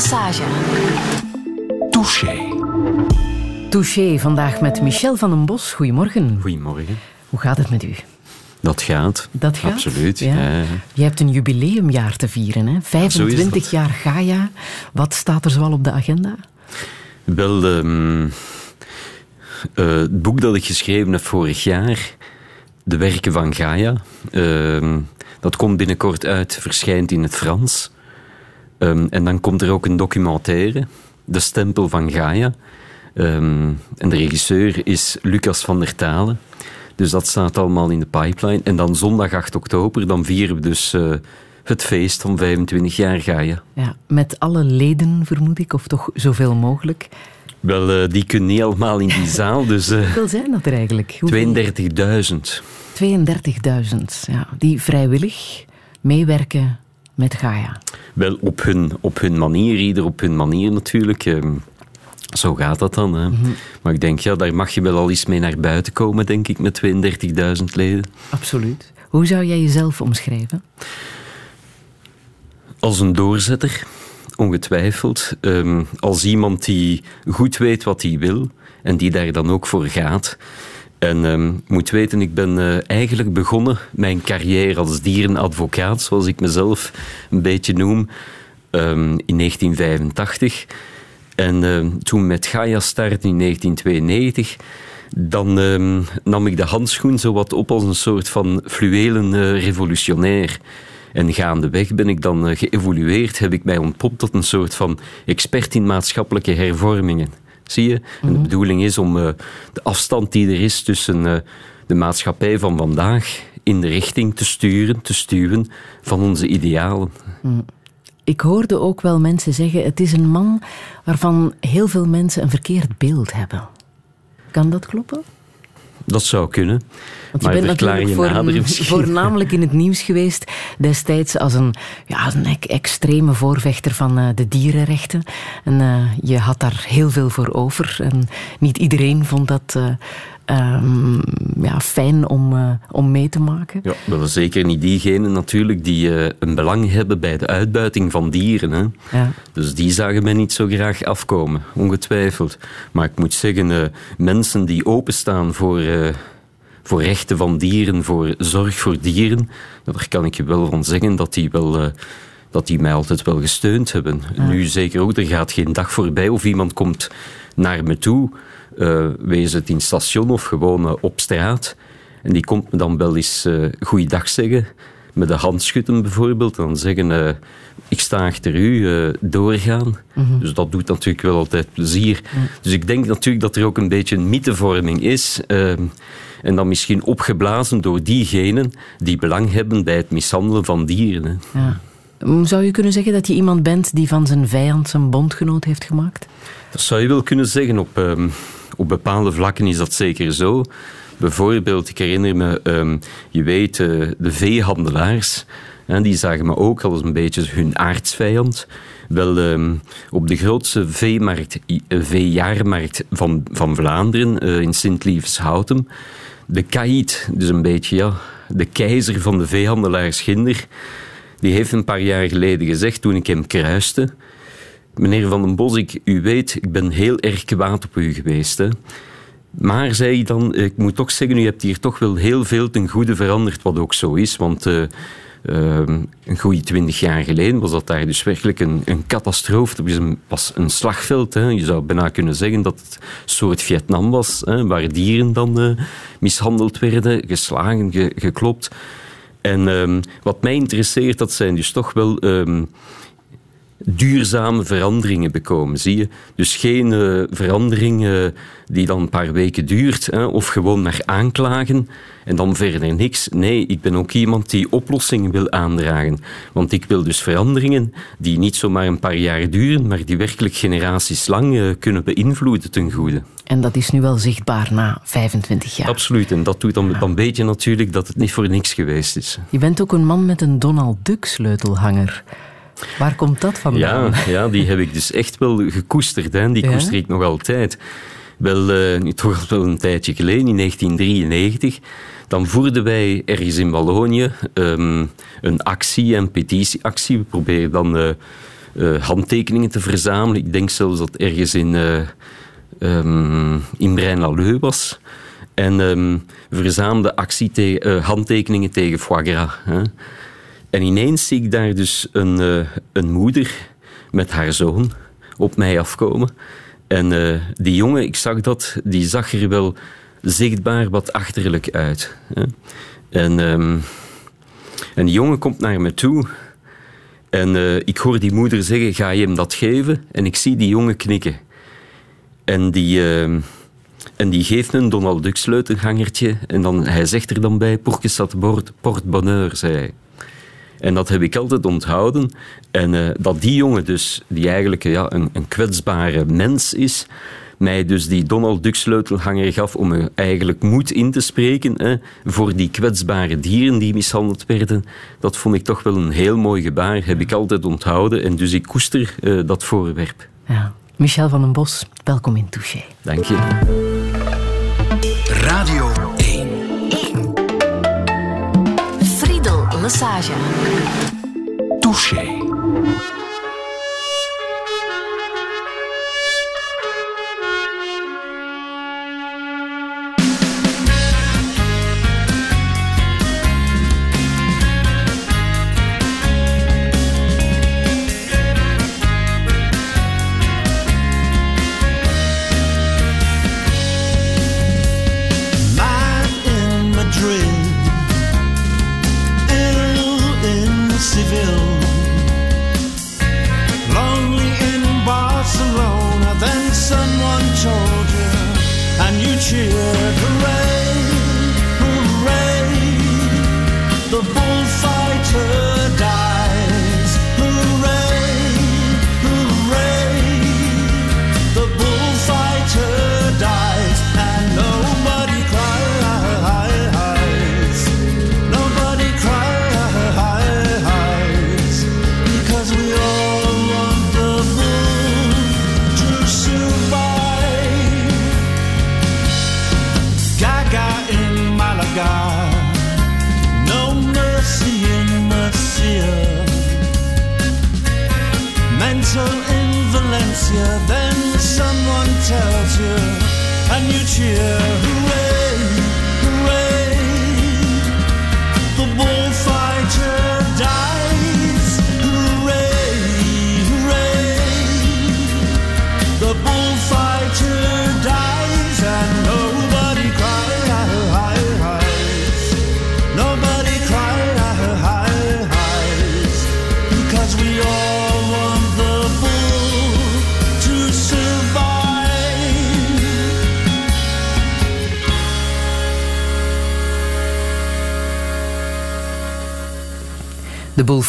Massage. Touché. Touché vandaag met Michel van den Bos. Goedemorgen. Goedemorgen. Hoe gaat het met u? Dat gaat. Dat gaat? Absoluut. Ja. Ja. Je hebt een jubileumjaar te vieren, hè? 25 dat. jaar Gaia. Wat staat er zoal op de agenda? Wel, ehm, eh, het boek dat ik geschreven heb vorig jaar, De Werken van Gaia, ehm, dat komt binnenkort uit, verschijnt in het Frans. Ehm, en dan komt er ook een documentaire, De Stempel van Gaia. Ehm, en de regisseur is Lucas van der Talen. Dus dat staat allemaal in de pipeline. En dan zondag 8 oktober, dan vieren we dus eh, het feest van 25 jaar Gaia. Ja, met alle leden, vermoed ik, of toch zoveel mogelijk. Wel, eh, die kunnen niet allemaal in die zaal, dus eh, Hoeveel zijn dat er eigenlijk? Hoeveel? 32.000. 32.000, ja, die vrijwillig meewerken met Gaia. Wel, op hun, op hun manier, ieder op hun manier natuurlijk. ehm, zo gaat dat dan. Hè. Maar ik denk, ja, daar mag je wel al eens mee naar buiten komen, denk ik, met 32.000 leden. Absoluut. Hoe zou jij jezelf omschrijven? Als een doorzetter, ongetwijfeld. Ehm, als iemand die goed weet wat hij wil en die daar dan ook voor gaat. En ehm, moet weten, ik ben eh, eigenlijk begonnen mijn carrière als dierenadvocaat, zoals ik mezelf een beetje noem, ehm, in 1985. En ehm, toen met Gaia start in 1992, dan nam ik de handschoen zowat op als een soort van fluwelen eh, revolutionair. En gaandeweg ben ik dan eh, geëvolueerd, heb ik mij ontpopt tot een soort van expert in maatschappelijke hervormingen. Zie je? En de bedoeling is om eh, de afstand die er is tussen eh, de maatschappij van vandaag in de richting te sturen, te stuwen van onze idealen. Ik hoorde ook wel mensen zeggen: het is een man waarvan heel veel mensen een verkeerd beeld hebben. Kan dat kloppen? Dat zou kunnen. Want maar je bent natuurlijk voornamelijk in het nieuws geweest destijds als een, ja, een extreme voorvechter van eh, de dierenrechten. En eh, je had daar heel veel voor over. En niet iedereen vond dat eh, ehm, ja, fijn om, eh, om mee te maken. Ja, wel zeker niet diegenen natuurlijk die eh, een belang hebben bij de uitbuiting van dieren. Hè. Ja. Dus die zagen mij niet zo graag afkomen, ongetwijfeld. Maar ik moet zeggen, eh, mensen die openstaan voor, voor rechten van dieren, voor zorg voor dieren, daar kan ik je wel van zeggen dat die wel... dat die mij altijd wel gesteund hebben. Nu zeker ook, er gaat geen dag voorbij of iemand komt naar me toe, eh, wees het in het station of gewoon eh, op straat, en die komt me dan wel eens eh goeiedag zeggen, met de hand schudden bijvoorbeeld, en dan zeggen, ik sta achter u, doorgaan. Dus dat doet natuurlijk wel altijd plezier. Dus ik denk natuurlijk dat er ook een beetje een mythevorming is, en dan misschien opgeblazen door diegenen die belang hebben bij het mishandelen van dieren. hè. Ja. Zou je kunnen zeggen dat je iemand bent die van zijn vijand zijn bondgenoot heeft gemaakt? Dat zou je wel kunnen zeggen. Op, ehm, op bepaalde vlakken is dat zeker zo. Bijvoorbeeld, ik herinner me, ehm, je weet, eh, de veehandelaars, hè, die zagen me ook als een beetje hun aardsvijand. Wel, ehm, op de grootste veemarkt, eh, veejaarmarkt van, van Vlaanderen, eh, in Sint-Lievenshouten, de Kaïd, dus een beetje ja, de keizer van de veehandelaars Ginder, die heeft een paar jaar geleden gezegd, toen ik hem kruiste, Meneer Van den Bos, ik, u weet, ik ben heel erg kwaad op u geweest. Hè. Maar, zei hij dan, ik moet toch zeggen, u hebt hier toch wel heel veel ten goede veranderd, wat ook zo is. Want eh, eh, een goede twintig jaar geleden was dat daar dus werkelijk een, een catastrofe. Het was een, een slagveld. Hè. Je zou bijna kunnen zeggen dat het een soort Vietnam was, hè, waar dieren dan eh, mishandeld werden, geslagen, ge- geklopt. En ehm, wat mij interesseert, dat zijn dus toch wel... ehm, duurzame veranderingen bekomen, zie je? Dus geen eh, verandering die dan een paar weken duurt, hè, of gewoon maar aanklagen en dan verder niks. Nee, ik ben ook iemand die oplossingen wil aandragen. Want ik wil dus veranderingen die niet zomaar een paar jaar duren, maar die werkelijk generaties lang eh, kunnen beïnvloeden ten goede. En dat is nu wel zichtbaar na 25 jaar. Absoluut, en dat doet dan, dan weet je natuurlijk dat het niet voor niks geweest is. Je bent ook een man met een Donald Duck sleutelhanger. Waar komt dat vandaan? Ja, ja, die heb ik dus echt wel gekoesterd. Hè. Die Ja? koester ik nog altijd. Wel, eh, nu toch al wel een tijdje geleden, in 1993, dan voerden wij ergens in Wallonië ehm, een actie, een petitieactie. We proberen dan eh, handtekeningen te verzamelen. Ik denk zelfs dat ergens in, um, in Braine-l'Alleud was. En um, verzamelde actie te, handtekeningen tegen foie gras. Hè. En ineens zie ik daar dus een, een moeder met haar zoon op mij afkomen. En uh, die jongen, ik zag dat, die zag er wel zichtbaar wat achterlijk uit. Hè. En, en die jongen komt naar me toe. En uh, ik hoor die moeder zeggen, ga je hem dat geven? En ik zie die jongen knikken. En die, uh, en die geeft een Donald Duck sleutelgangertje. En dan, hij zegt er dan bij, pour que ça porte bonheur, zei hij. En dat heb ik altijd onthouden. En uh, dat die jongen dus, die eigenlijk ja, een, een kwetsbare mens is, mij dus die Donald Duck sleutelhanger gaf om me eigenlijk moed in te spreken hè, voor die kwetsbare dieren die mishandeld werden. Dat vond ik toch wel een heel mooi gebaar, heb ik altijd onthouden. En dus ik koester uh, dat voorwerp. Ja. Michel van den Bos, welkom in Touché. Dank je. Friedel Lassage.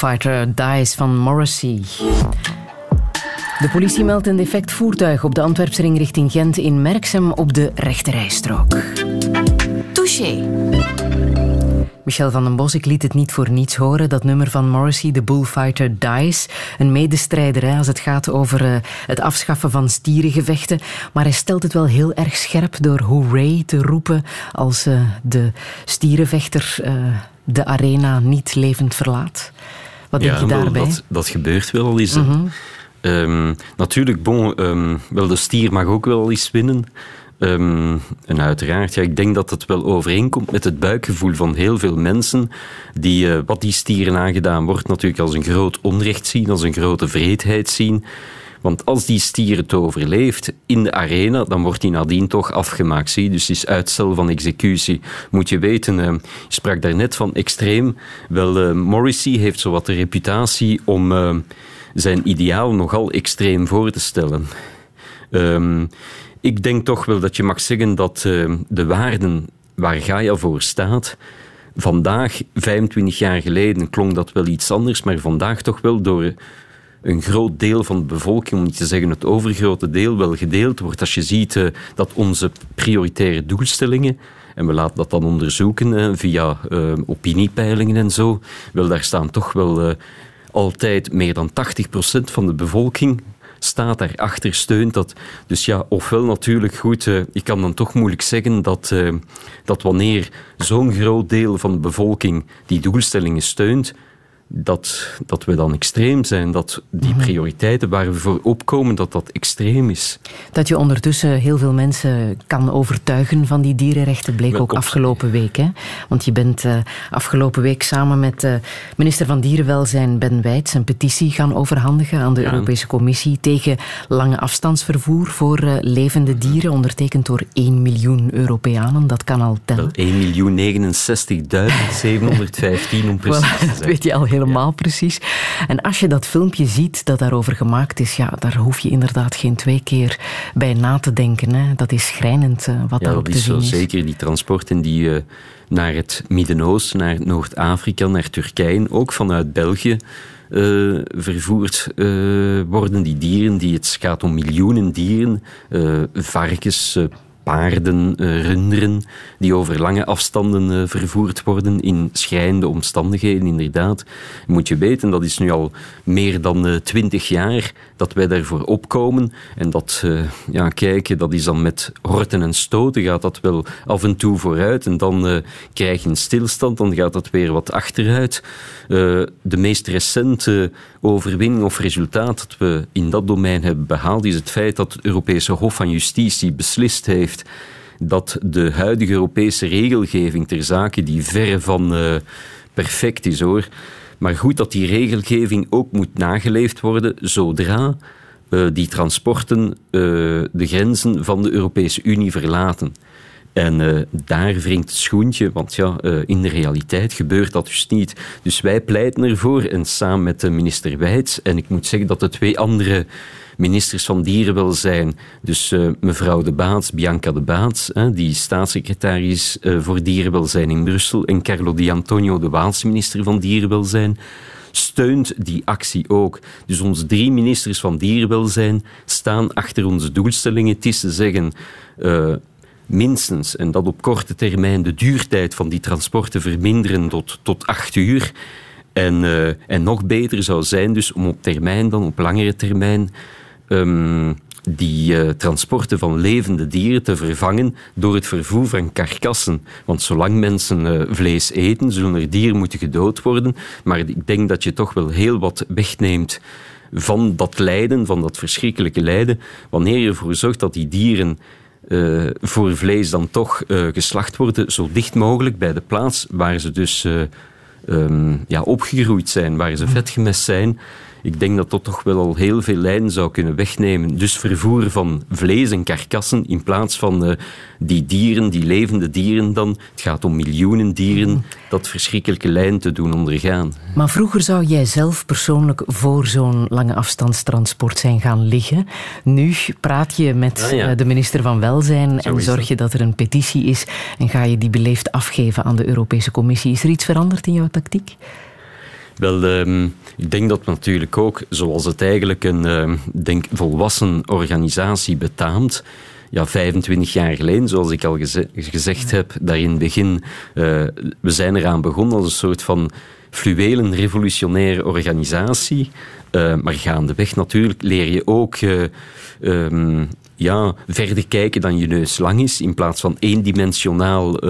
Bullfighter Dies van Morrissey. De politie meldt een defect voertuig op de Antwerpsring richting Gent in Merksem op de rechterrijstrook. Touché. Michel van den Bos, ik liet het niet voor niets horen. Dat nummer van Morrissey, de Bullfighter Dies. Een medestrijder als het gaat over uh, het afschaffen van stierengevechten. Maar hij stelt het wel heel erg scherp door hooray te roepen als uh, de stierenvechter uh, de arena niet levend verlaat. Wat denk je daarbij? Dat, dat gebeurt wel eens. Mm -hmm. um, natuurlijk, bon, um, wel, de stier mag ook wel eens winnen. Um, en uiteraard, ja, ik denk dat het wel overeenkomt met het buikgevoel van heel veel mensen die uh, wat die stieren aangedaan wordt natuurlijk als een groot onrecht zien, als een grote vreedheid zien. Want als die stier het overleeft in de arena, dan wordt hij nadien toch afgemaakt. Zie? Dus is uitstel van executie. Moet je weten, uh, je sprak daarnet van extreem. Wel, uh, Morrissey heeft zowat de reputatie om uh, zijn ideaal nogal extreem voor te stellen. Um, ik denk toch wel dat je mag zeggen dat de waarden waar Gaia voor staat, vandaag, 25 jaar geleden, klonk dat wel iets anders, maar vandaag toch wel door een groot deel van de bevolking, om niet te zeggen het overgrote deel, wel gedeeld wordt. Als je ziet uh, dat onze prioritaire doelstellingen, en we laten dat dan onderzoeken uh, via uh, opiniepeilingen en zo, wel daar staan toch wel altijd meer dan 80% van de bevolking staat daarachter, steunt dat. Dus ja, ofwel natuurlijk goed, ik kan dan toch moeilijk zeggen dat, dat wanneer zo'n groot deel van de bevolking die doelstellingen steunt, dat, dat we dan extreem zijn. Dat die mhm. prioriteiten waar we voor opkomen, dat dat extreem is. Dat je ondertussen heel veel mensen kan overtuigen van die dierenrechten, bleek ook afgelopen week. Hè? Want je bent uh, afgelopen week samen met uh, minister van Dierenwelzijn Ben Wijts een petitie gaan overhandigen aan de Europese Commissie tegen lange afstandsvervoer voor uh, levende dieren, ondertekend door 1 miljoen Europeanen. Dat kan al tellen. 1 miljoen 69.715 om precies voilà, te zijn. Dat weet je al heel helemaal precies. En als je dat filmpje ziet dat daarover gemaakt is, ja, daar hoef je inderdaad geen twee keer bij na te denken. Hè. Dat is schrijnend uh, wat ja, daarop te zien is. Zeker die transporten die uh, naar het Midden-Oosten, naar Noord-Afrika, naar Turkije, ook vanuit België. Uh, vervoerd worden. Die dieren, die, het gaat om miljoenen dieren, varkens, paarden, uh, runderen, die over lange afstanden uh, vervoerd worden in schrijnende omstandigheden, inderdaad. Moet je weten, dat is nu al meer dan eh, twintig jaar dat wij daarvoor opkomen. En dat ja, kijken, dat is dan met horten en stoten, gaat dat wel af en toe vooruit. En dan krijg je een stilstand, dan gaat dat weer wat achteruit. de meest recente overwinning of resultaat dat we in dat domein hebben behaald, is het feit dat het Europese Hof van Justitie beslist heeft dat de huidige Europese regelgeving ter zake, die verre van uh, perfect is hoor, maar goed dat die regelgeving ook moet nageleefd worden zodra uh, die transporten uh, de grenzen van de Europese Unie verlaten. En daar wringt het schoentje, want ja, in de realiteit gebeurt dat dus niet. Dus wij pleiten ervoor en samen met de minister Wijts, en ik moet zeggen dat de twee andere ministers van Dierenwelzijn, dus uh, mevrouw De Baats, Bianca De Baats, die staatssecretaris voor Dierenwelzijn in Brussel, en Carlo Di Antonio, de Waalse minister van Dierenwelzijn, steunt die actie ook. Dus onze drie ministers van Dierenwelzijn staan achter onze doelstellingen. Het is te zeggen minstens, en dat op korte termijn, de duurtijd van die transporten verminderen tot, tot acht uur. En, en nog beter zou zijn dus om op termijn dan, op langere termijn, um, die uh, transporten van levende dieren te vervangen door het vervoer van karkassen. Want zolang mensen uh, vlees eten, zullen er dieren moeten gedood worden. Maar ik denk dat je toch wel heel wat wegneemt van dat lijden, van dat verschrikkelijke lijden, wanneer je ervoor zorgt dat die dieren uh, voor vlees dan toch geslacht worden zo dicht mogelijk bij de plaats waar ze dus um, ja, opgegroeid zijn, waar ze vetgemest zijn ik denk dat dat toch wel al heel veel lijnen zou kunnen wegnemen. Dus vervoer van vlees en karkassen in plaats van uh, die dieren, die levende dieren dan. Het gaat om miljoenen dieren dat verschrikkelijke lijn te doen ondergaan. Maar vroeger zou jij zelf persoonlijk voor zo'n lange afstandstransport zijn gaan liggen. Nu praat je met ah, ja. de minister van Welzijn en zorg je dat er een petitie is en ga je die beleefd afgeven aan de Europese Commissie. Is er iets veranderd in jouw tactiek? Wel, um, ik denk dat natuurlijk ook, zoals het eigenlijk een uh, denk, volwassen organisatie betaamt, ja, 25 jaar geleden, zoals ik al geze gezegd heb, daar in het begin, uh, we zijn eraan begonnen als een soort van fluwelen revolutionaire organisatie. Uh, maar gaandeweg natuurlijk leer je ook um, ja, verder kijken dan je neus lang is, in plaats van eendimensionaal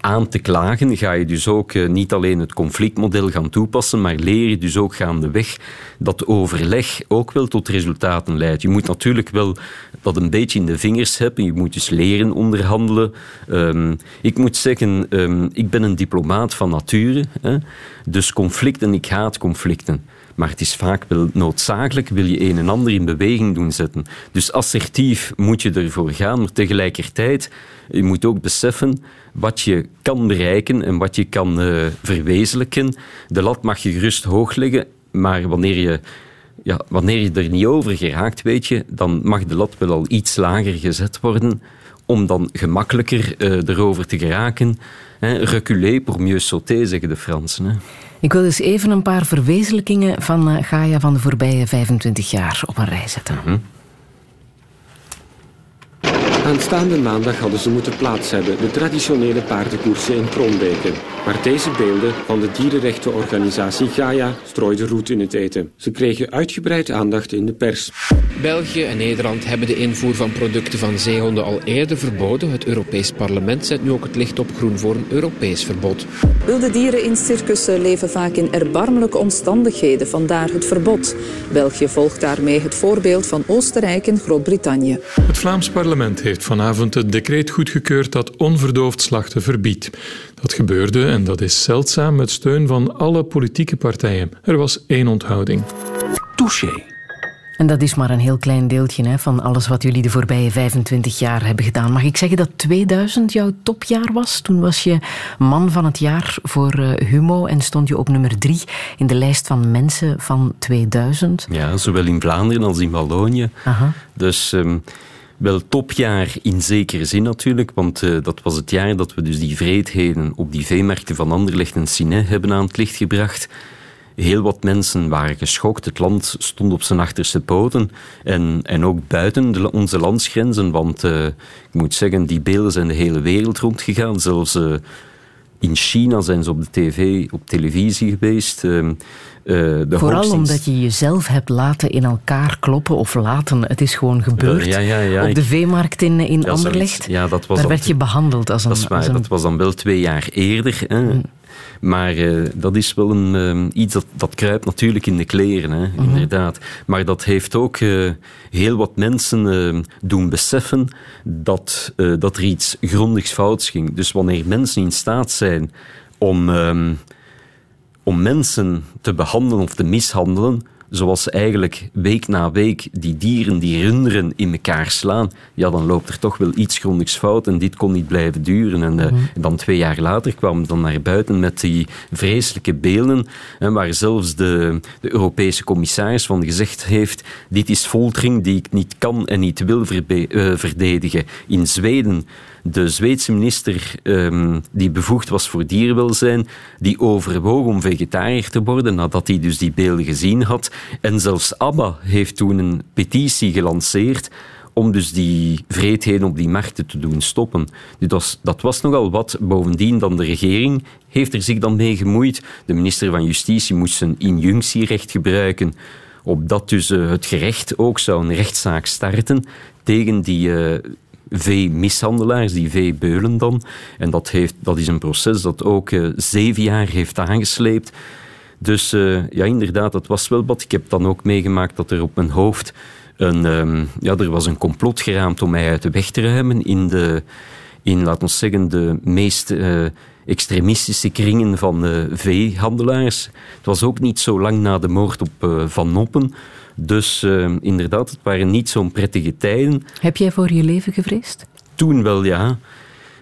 aan te klagen, ga je dus ook uh, niet alleen het conflictmodel gaan toepassen, maar leer je dus ook gaandeweg dat overleg ook wel tot resultaten leidt. Je moet natuurlijk wel dat een beetje in de vingers hebben. Je moet dus leren onderhandelen. Um, ik moet zeggen, um, ik ben een diplomaat van nature. Hè? Dus conflicten, ik haat conflicten. Maar het is vaak wel noodzakelijk, wil je een en ander in beweging doen zetten. Dus assertief moet je ervoor gaan, maar tegelijkertijd, je moet ook beseffen wat je kan bereiken en wat je kan uh, verwezenlijken. De lat mag je gerust hoog leggen, maar wanneer je, ja, wanneer je er niet over geraakt, weet je, dan mag de lat wel al iets lager gezet worden om dan gemakkelijker uh, erover te geraken. Reculer pour mieux sauter, zeggen de Fransen. Hè. Ik wil dus even een paar verwezenlijkingen van uh, Gaia van de voorbije 25 jaar op een rij zetten. Mm -hmm. Aanstaande maandag hadden ze moeten plaats hebben, de traditionele paardenkoersen in Krombeke. Maar deze beelden van de dierenrechtenorganisatie Gaia strooiden roet in het eten. Ze kregen uitgebreid aandacht in de pers. België en Nederland hebben de invoer van producten van zeehonden al eerder verboden. Het Europees Parlement zet nu ook het licht op groen voor een Europees verbod. Wilde dieren in circussen leven vaak in erbarmelijke omstandigheden, vandaar het verbod. België volgt daarmee het voorbeeld van Oostenrijk en Groot-Brittannië. Het Vlaams parlement heeft vanavond het decreet goedgekeurd dat onverdoofd slachten verbiedt. Dat gebeurde, en dat is zeldzaam, met steun van alle politieke partijen. Er was één onthouding. Touché. En dat is maar een heel klein deeltje hè, van alles wat jullie de voorbije 25 jaar hebben gedaan. Mag ik zeggen dat 2000 jouw topjaar was? Toen was je man van het jaar voor uh, Humo en stond je op nummer drie in de lijst van mensen van 2000. Ja, zowel in Vlaanderen als in Wallonië. Aha. Dus um, wel topjaar in zekere zin natuurlijk, want uh, dat was het jaar dat we dus die vreedheden op die veemarkten van Anderlecht en Siné hebben aan het licht gebracht. Heel wat mensen waren geschokt. Het land stond op zijn achterste poten. En, en ook buiten onze landsgrenzen. Want uh, ik moet zeggen, die beelden zijn de hele wereld rondgegaan. Zelfs uh, in China zijn ze op de tv, op televisie geweest. Uh, de Vooral omdat je jezelf hebt laten in elkaar kloppen of laten. Het is gewoon gebeurd. Ja, ja, ja, op de veemarkt in, in Anderlecht. Ja, dat was Daar werd je behandeld als een... Dat is waar, als een... dat was dan wel twee jaar eerder. Hè. Mm. Maar uh, dat is wel een, uh, iets dat, dat kruipt natuurlijk in de kleren, hè, Mhm. inderdaad. Maar dat heeft ook uh, heel wat mensen doen beseffen dat, dat er iets grondigs fouts ging. Dus wanneer mensen in staat zijn om, um, om mensen te behandelen of te mishandelen, zoals ze eigenlijk week na week die dieren, die runderen in elkaar slaan, ja, dan loopt er toch wel iets grondigs fout en dit kon niet blijven duren. En, uh, Mhm. en dan twee jaar later kwam dan naar buiten met die vreselijke beelden, hè, waar zelfs de, de Europese commissaris van gezegd heeft, dit is foltering die ik niet kan en niet wil uh, verdedigen. In Zweden de Zweedse minister um, die bevoegd was voor dierenwelzijn, die overwoog om vegetariër te worden nadat hij dus die beelden gezien had. En zelfs ABBA heeft toen een petitie gelanceerd om dus die vreedheden op die markten te doen stoppen. Dat was, dat was nogal wat. Bovendien dan de regering heeft er zich dan mee gemoeid. De minister van Justitie moest zijn injunctierecht gebruiken opdat dus uh, het gerecht ook zou een rechtszaak starten tegen die... Uh, veemishandelaars, die veebeulen dan. En dat, heeft, dat is een proces dat ook uh, zeven jaar heeft aangesleept. Dus uh, ja, inderdaad, dat was wel wat. Ik heb dan ook meegemaakt dat er op mijn hoofd een, um, ja, er was een complot geraamd om mij uit de weg te ruimen in de, in, laten zeggen, de meest uh, extremistische kringen van uh, veehandelaars. Het was ook niet zo lang na de moord op Van Noppen. Dus uh, inderdaad, het waren niet zo'n prettige tijden. Heb jij voor je leven gevreesd? Toen wel, ja.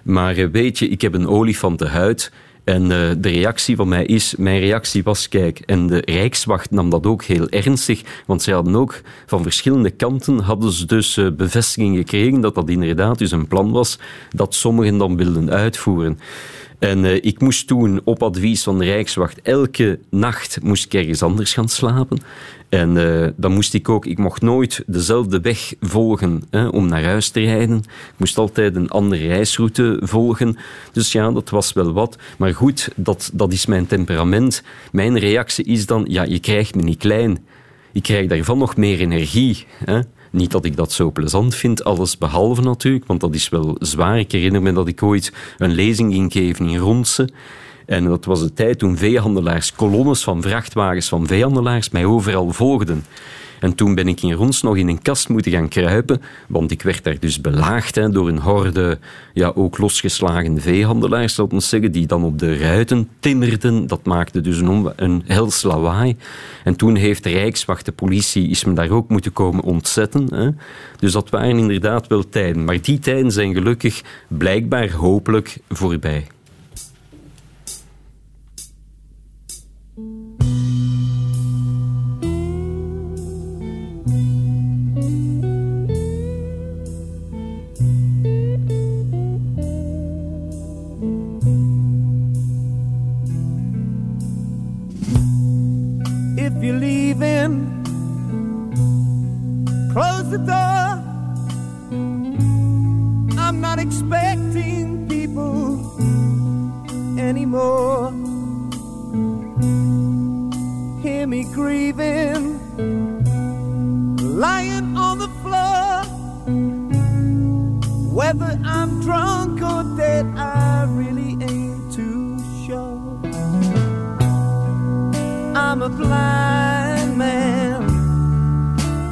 Maar uh, weet je, ik heb een olifantenhuid. En uh, de reactie van mij is, mijn reactie was, kijk, en de Rijkswacht nam dat ook heel ernstig, want zij hadden ook van verschillende kanten, hadden ze dus uh, bevestiging gekregen dat dat inderdaad dus een plan was dat sommigen dan wilden uitvoeren. En uh, ik moest toen op advies van de Rijkswacht elke nacht moest ik ergens anders gaan slapen. En uh, dan moest ik ook, ik mocht nooit dezelfde weg volgen hè, om naar huis te rijden. Ik moest altijd een andere reisroute volgen. Dus ja, dat was wel wat. Maar goed, dat, dat is mijn temperament. Mijn reactie is dan, ja, je krijgt me niet klein. Ik krijg daarvan nog meer energie. Hè. Niet dat ik dat zo plezant vind, alles behalve natuurlijk, want dat is wel zwaar. Ik herinner me dat ik ooit een lezing ging geven in Ronse. En dat was de tijd toen veehandelaars, kolonnes van vrachtwagens van veehandelaars, mij overal volgden. En toen ben ik in Rons nog in een kast moeten gaan kruipen, want ik werd daar dus belaagd hè, door een horde, ja, ook losgeslagen veehandelaars, laat ons zeggen, die dan op de ruiten timmerden. Dat maakte dus een, een hels lawaai. En toen heeft de Rijkswacht, de politie, is me daar ook moeten komen ontzetten. Hè. Dus dat waren inderdaad wel tijden. Maar die tijden zijn gelukkig blijkbaar hopelijk voorbij. Whether I'm drunk or dead, I really ain't too sure. I'm a blind man.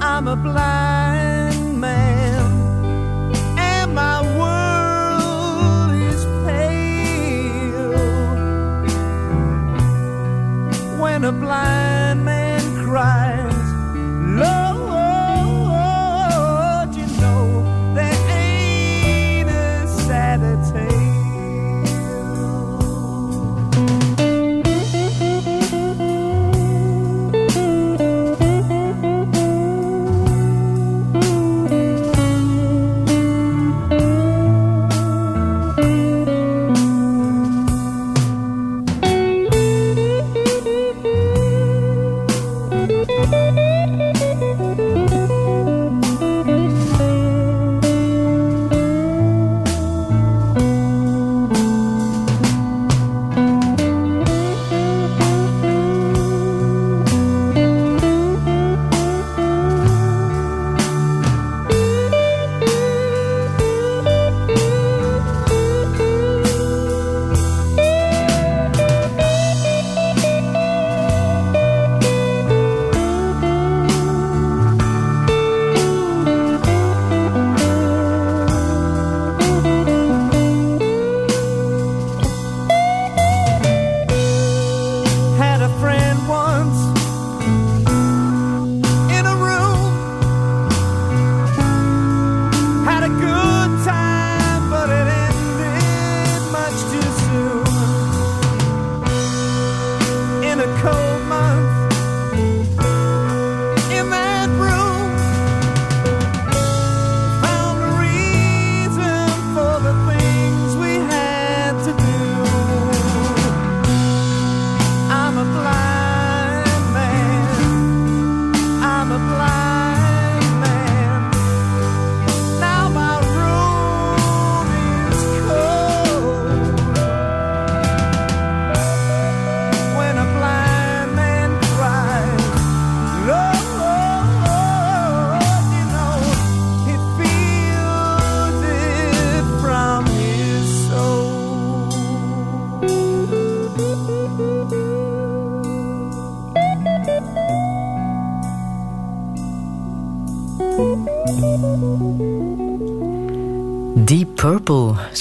I'm a blind man. And my world is pale. When a blind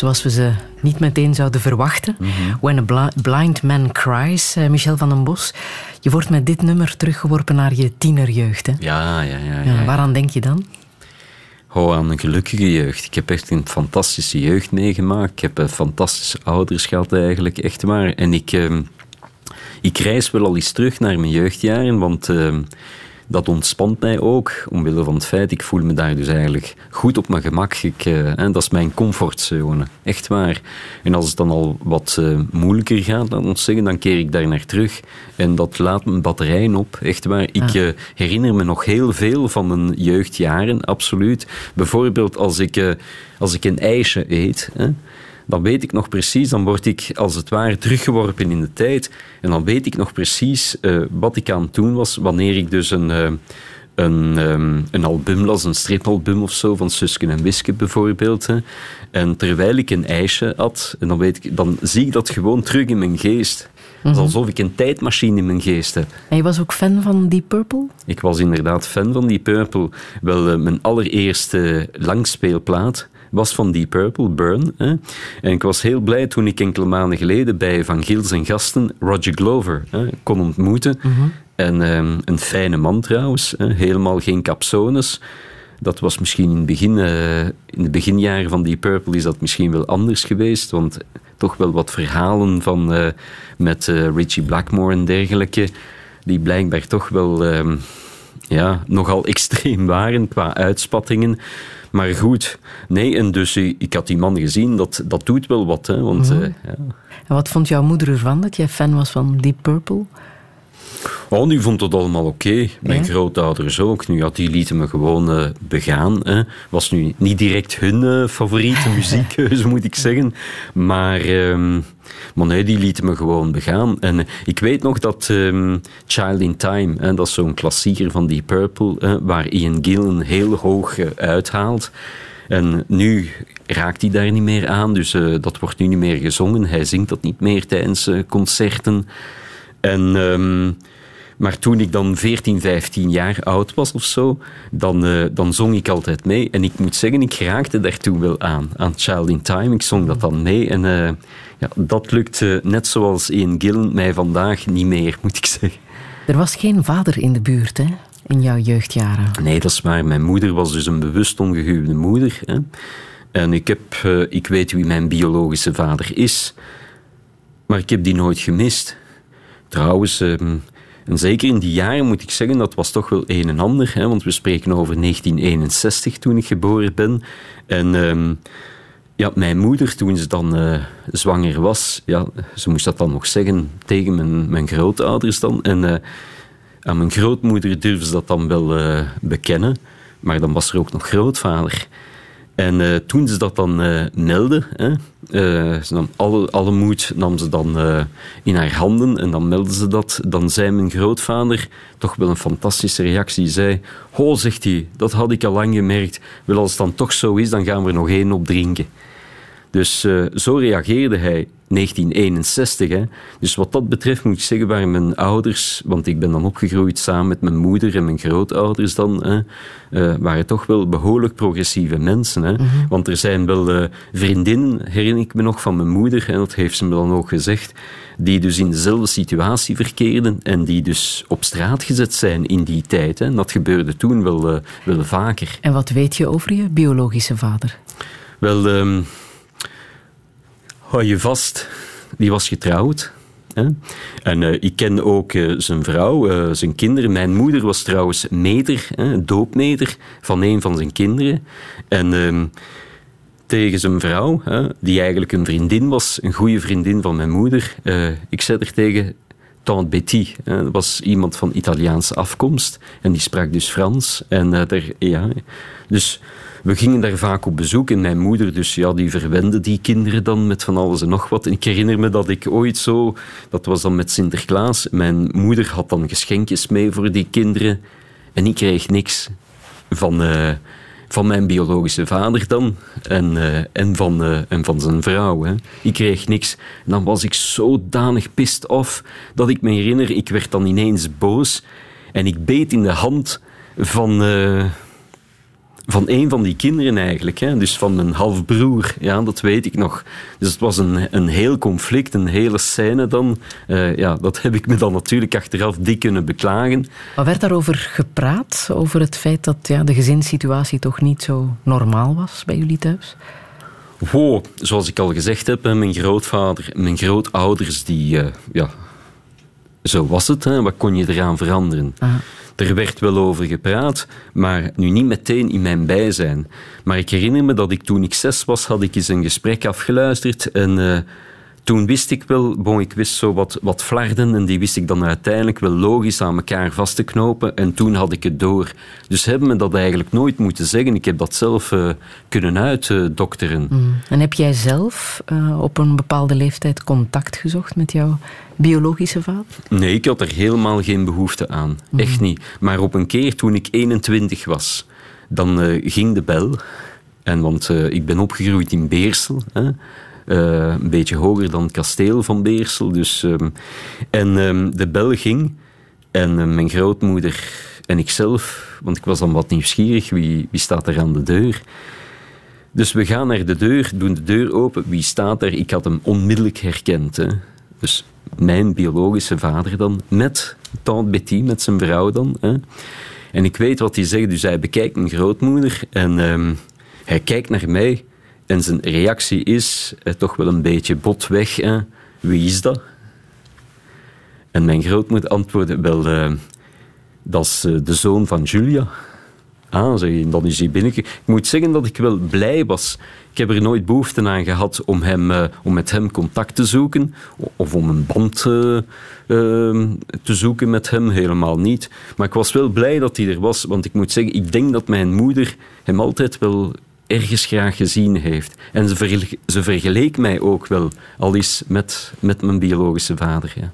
zoals we ze niet meteen zouden verwachten. When a Bli- Blind Man Cries, eh, Michel van den Bos. Je wordt met dit nummer teruggeworpen naar je tienerjeugd. Hè? Ja, ja, ja. Ja, ja. waaraan denk je dan? Oh, aan een gelukkige jeugd. Ik heb echt een fantastische jeugd meegemaakt. Ik heb eh, fantastische ouders gehad eigenlijk, echt waar. En ik, ehm, ik reis wel al eens terug naar mijn jeugdjaren, want ehm, dat ontspant mij ook, omwille van het feit, ik voel me daar dus eigenlijk goed op mijn gemak. Ik, eh, dat is mijn comfortzone, echt waar. En als het dan al wat eh, moeilijker gaat, laat ons zeggen, dan keer ik daar naar terug. En dat laat mijn batterijen op, echt waar. Ik eh, herinner me nog heel veel van mijn jeugdjaren, absoluut. Bijvoorbeeld als ik, eh, als ik een ijsje eet... Hè, dan weet ik nog precies, dan word ik als het ware teruggeworpen in de tijd. En dan weet ik nog precies eh, wat ik aan het doen was wanneer ik dus een, eh, een, ehm, een album las, een stripalbum of zo, van Susken en Wiske bijvoorbeeld. Hè. En terwijl ik een ijsje had, en dan, weet ik, dan zie ik dat gewoon terug in mijn geest. Is alsof ik een tijdmachine in mijn geest heb. En je was ook fan van Deep Purple? Ik was inderdaad fan van Deep Purple. Wel, eh, mijn allereerste langspeelplaat was van Deep Purple, Burn. Hè. En ik was heel blij toen ik enkele maanden geleden bij Van Giels en Gasten Roger Glover hè, kon ontmoeten. En ehm, een fijne man trouwens, hè, helemaal geen capsones. Dat was misschien in, het begin, eh, in de beginjaren van Deep Purple is dat misschien wel anders geweest, want toch wel wat verhalen van, eh, met eh, Richie Blackmore en dergelijke, die blijkbaar toch wel ehm, ja, nogal extreem waren qua uitspattingen. Maar goed, nee, en dus eh, ik had die man gezien, dat, dat doet wel wat. Hè, want, eh, ja. En wat vond jouw moeder ervan dat jij fan was van Deep Purple? Oh, nu vond het allemaal oké. Mijn Ja? grootouders ook. Nu, ja, die lieten me gewoon eh, begaan. Hè. Was nu niet direct hun eh, favoriete muziekkeuze, moet ik zeggen. Maar, ehm, maar nee, die lieten me gewoon begaan. En eh, ik weet nog dat ehm, Child in Time, hè, dat is zo'n klassieker van Deep Purple, hè, waar Ian Gillan heel hoog uithaalt. En nu raakt hij daar niet meer aan, dus dat wordt nu niet meer gezongen. Hij zingt dat niet meer tijdens concerten. En, ehm, maar toen ik dan 14, 15 jaar oud was of zo, dan, eh, dan zong ik altijd mee. En ik moet zeggen, ik raakte daar toen wel aan, aan Child in Time. Ik zong dat dan mee. En eh, ja, dat lukt eh, net zoals Ian Gillan mij vandaag niet meer, moet ik zeggen. Er was geen vader in de buurt, hè? In jouw jeugdjaren. Nee, dat is waar. Mijn moeder was dus een bewust ongehuwde moeder. Hè. En ik, heb, eh, ik weet wie mijn biologische vader is, maar ik heb die nooit gemist. Trouwens, ehm, en zeker in die jaren moet ik zeggen, dat was toch wel een en ander. Hè, want we spreken over 1961 toen ik geboren ben. En ehm, ja, mijn moeder, toen ze dan eh, zwanger was, ja, ze moest dat dan nog zeggen tegen mijn, mijn grootouders dan. En eh, aan mijn grootmoeder durfde ze dat dan wel eh, bekennen, maar dan was er ook nog grootvader. En eh, toen ze dat dan eh meldde, hè, eh, ze nam alle, alle moed nam ze dan in haar handen en dan meldde ze dat. Dan zei mijn grootvader, toch wel een fantastische reactie, zei, ho, zegt hij, dat had ik al lang gemerkt. Wel, als het dan toch zo is, dan gaan we er nog één op drinken. Dus eh, zo reageerde hij 1961. Hè. Dus wat dat betreft moet ik zeggen, waren mijn ouders, want ik ben dan opgegroeid samen met mijn moeder en mijn grootouders dan, hè, eh, waren toch wel behoorlijk progressieve mensen. Hè. Want er zijn wel eh, vriendinnen, herinner ik me nog van mijn moeder, en dat heeft ze me dan ook gezegd, die dus in dezelfde situatie verkeerden en die dus op straat gezet zijn in die tijd. Hè. En dat gebeurde toen wel, wel vaker. En wat weet je over je biologische vader? Wel, ehm, hou je vast, die was getrouwd. Hè? En eh, ik ken ook eh, zijn vrouw, eh, zijn kinderen. Mijn moeder was trouwens meter, hè, doopmeter van een van zijn kinderen. En ehm, tegen zijn vrouw, hè, die eigenlijk een vriendin was, een goede vriendin van mijn moeder. ik zei er tegen Tante Betty. hè, Dat was iemand van Italiaanse afkomst. En die sprak dus Frans. En daar, ja, dus we gingen daar vaak op bezoek. En mijn moeder, dus ja, die verwende die kinderen dan met van alles en nog wat. En ik herinner me dat ik ooit zo, dat was dan met Sinterklaas. Mijn moeder had dan geschenkjes mee voor die kinderen. En ik kreeg niks van, eh, van mijn biologische vader dan. En, eh, en, van, eh, en van zijn vrouw. Hè. Ik kreeg niks. Dan was ik zodanig pissed off dat ik me herinner, ik werd dan ineens boos. En ik beet in de hand van, van een van die kinderen eigenlijk. Hè. Dus van mijn halfbroer. Ja, dat weet ik nog. Dus het was een, een heel conflict, een hele scène dan. Eh, ja, dat heb ik me dan natuurlijk achteraf dik kunnen beklagen. Wat werd daarover gepraat? Over het feit dat ja, de gezinssituatie toch niet zo normaal was bij jullie thuis? Wow, zoals ik al gezegd heb, mijn grootvader, mijn grootouders, die, eh, ja, zo was het. Hè. Wat kon je eraan veranderen? Ah. Er werd wel over gepraat, maar nu niet meteen in mijn bijzijn. Maar ik herinner me dat ik toen ik zes was, had ik eens een gesprek afgeluisterd en eh, toen wist ik wel, bon, ik wist zo wat, wat flarden en die wist ik dan uiteindelijk wel logisch aan elkaar vast te knopen en toen had ik het door. Dus hebben me dat eigenlijk nooit moeten zeggen. Ik heb dat zelf eh, kunnen uitdokteren. En heb jij zelf eh, op een bepaalde leeftijd contact gezocht met jouw biologische vader? Nee, ik had er helemaal geen behoefte aan. Echt niet. Maar op een keer toen ik 21 was, dan eh, ging de bel. En want ik ben opgegroeid in Beersel. Hè. Eh, een beetje hoger dan het kasteel van Beersel. Dus, ehm, en ehm, de bel ging. En eh, mijn grootmoeder en ikzelf, want ik was dan wat nieuwsgierig, wie, wie staat er aan de deur? Dus we gaan naar de deur, doen de deur open. Wie staat er? Ik had hem onmiddellijk herkend. Hè. Dus mijn biologische vader dan, met tante Betty, met zijn vrouw dan. Hè. En ik weet wat hij zegt, dus hij bekijkt mijn grootmoeder en ehm, hij kijkt naar mij. En zijn reactie is eh, toch wel een beetje botweg. Hè. Wie is dat? En mijn grootmoeder antwoordde wel, eh, dat is eh, de zoon van Julia. Ah, zeg dan is hij binnengekomen. Ik moet zeggen dat ik wel blij was. Ik heb er nooit behoefte aan gehad om, hem, eh, om met hem contact te zoeken. Of om een band eh, eh, te zoeken met hem, helemaal niet. Maar ik was wel blij dat hij er was. Want ik moet zeggen, ik denk dat mijn moeder hem altijd wel ergens graag gezien heeft. En ze, vergel- ze vergeleek mij ook wel, al is met, met mijn biologische vader. Ja.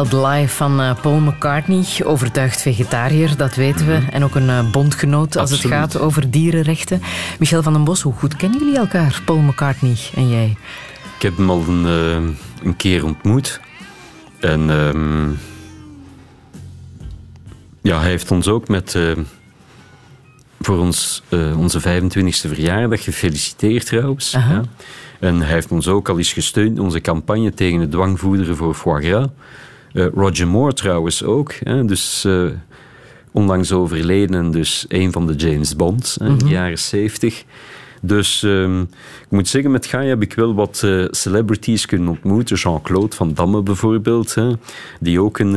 Wildlife. Wildlife van eh, Paul McCartney, overtuigd vegetariër, dat weten we. En ook een eh, bondgenoot als Absoluut. het gaat over dierenrechten. Michel van den Bos, hoe goed kennen jullie elkaar, Paul McCartney en jij? Ik heb hem al een, eh, een keer ontmoet. En ehm, ja, hij heeft ons ook met, voor ons, onze 25e verjaardag gefeliciteerd trouwens. Ja. En hij heeft ons ook al eens gesteund in onze campagne tegen het dwangvoederen voor foie gras. Eh, Roger Moore trouwens ook. Hè, dus eh, onlangs overleden, dus een van de James Bonds hè, in de jaren 70. Dus ehm, ik moet zeggen, met Gaia heb ik wel wat eh, celebrities kunnen ontmoeten. Jean-Claude Van Damme bijvoorbeeld, hè, die ook een,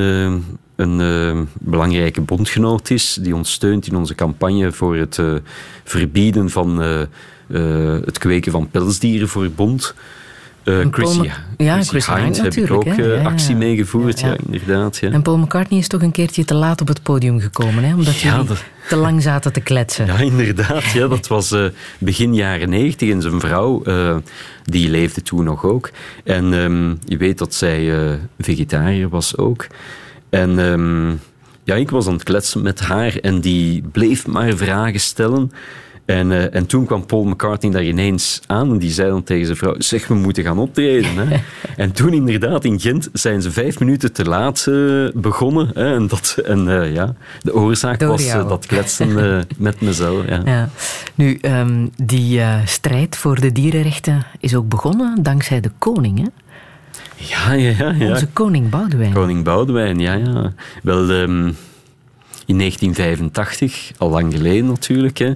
een belangrijke bondgenoot is, die ons steunt in onze campagne voor het verbieden van het kweken van pelsdieren voor bond. Paul Chrissy, ja, Chrissy Chrissy heb ik ook hè. eh, Ja, ja. actie meegevoerd, Ja, inderdaad. Ja. En Paul McCartney is toch een keertje te laat op het podium gekomen, hè? omdat jullie dat- te lang zaten te kletsen. Ja, inderdaad. Ja, dat was eh, begin jaren negentig. En zijn vrouw, die leefde toen nog ook. En ehm, je weet dat zij vegetariër was ook. En ehm, ja, ik was aan het kletsen met haar en die bleef maar vragen stellen. En, eh, en toen kwam Paul McCartney daar ineens aan en die zei dan tegen zijn vrouw, zeg, we moeten gaan optreden. Hè. en toen inderdaad in Gent zijn ze vijf minuten te laat eh, begonnen. Hè, en dat, en eh, ja, de oorzaak Door was dat kletsen met mezelf. Ja. Ja. Nu, ehm, die strijd voor de dierenrechten is ook begonnen dankzij de koning, hè? Ja, ja, ja. ja. Onze koning Boudewijn. Koning Boudewijn, ja, ja. Wel, ehm, in 1985, al lang geleden natuurlijk. Hè.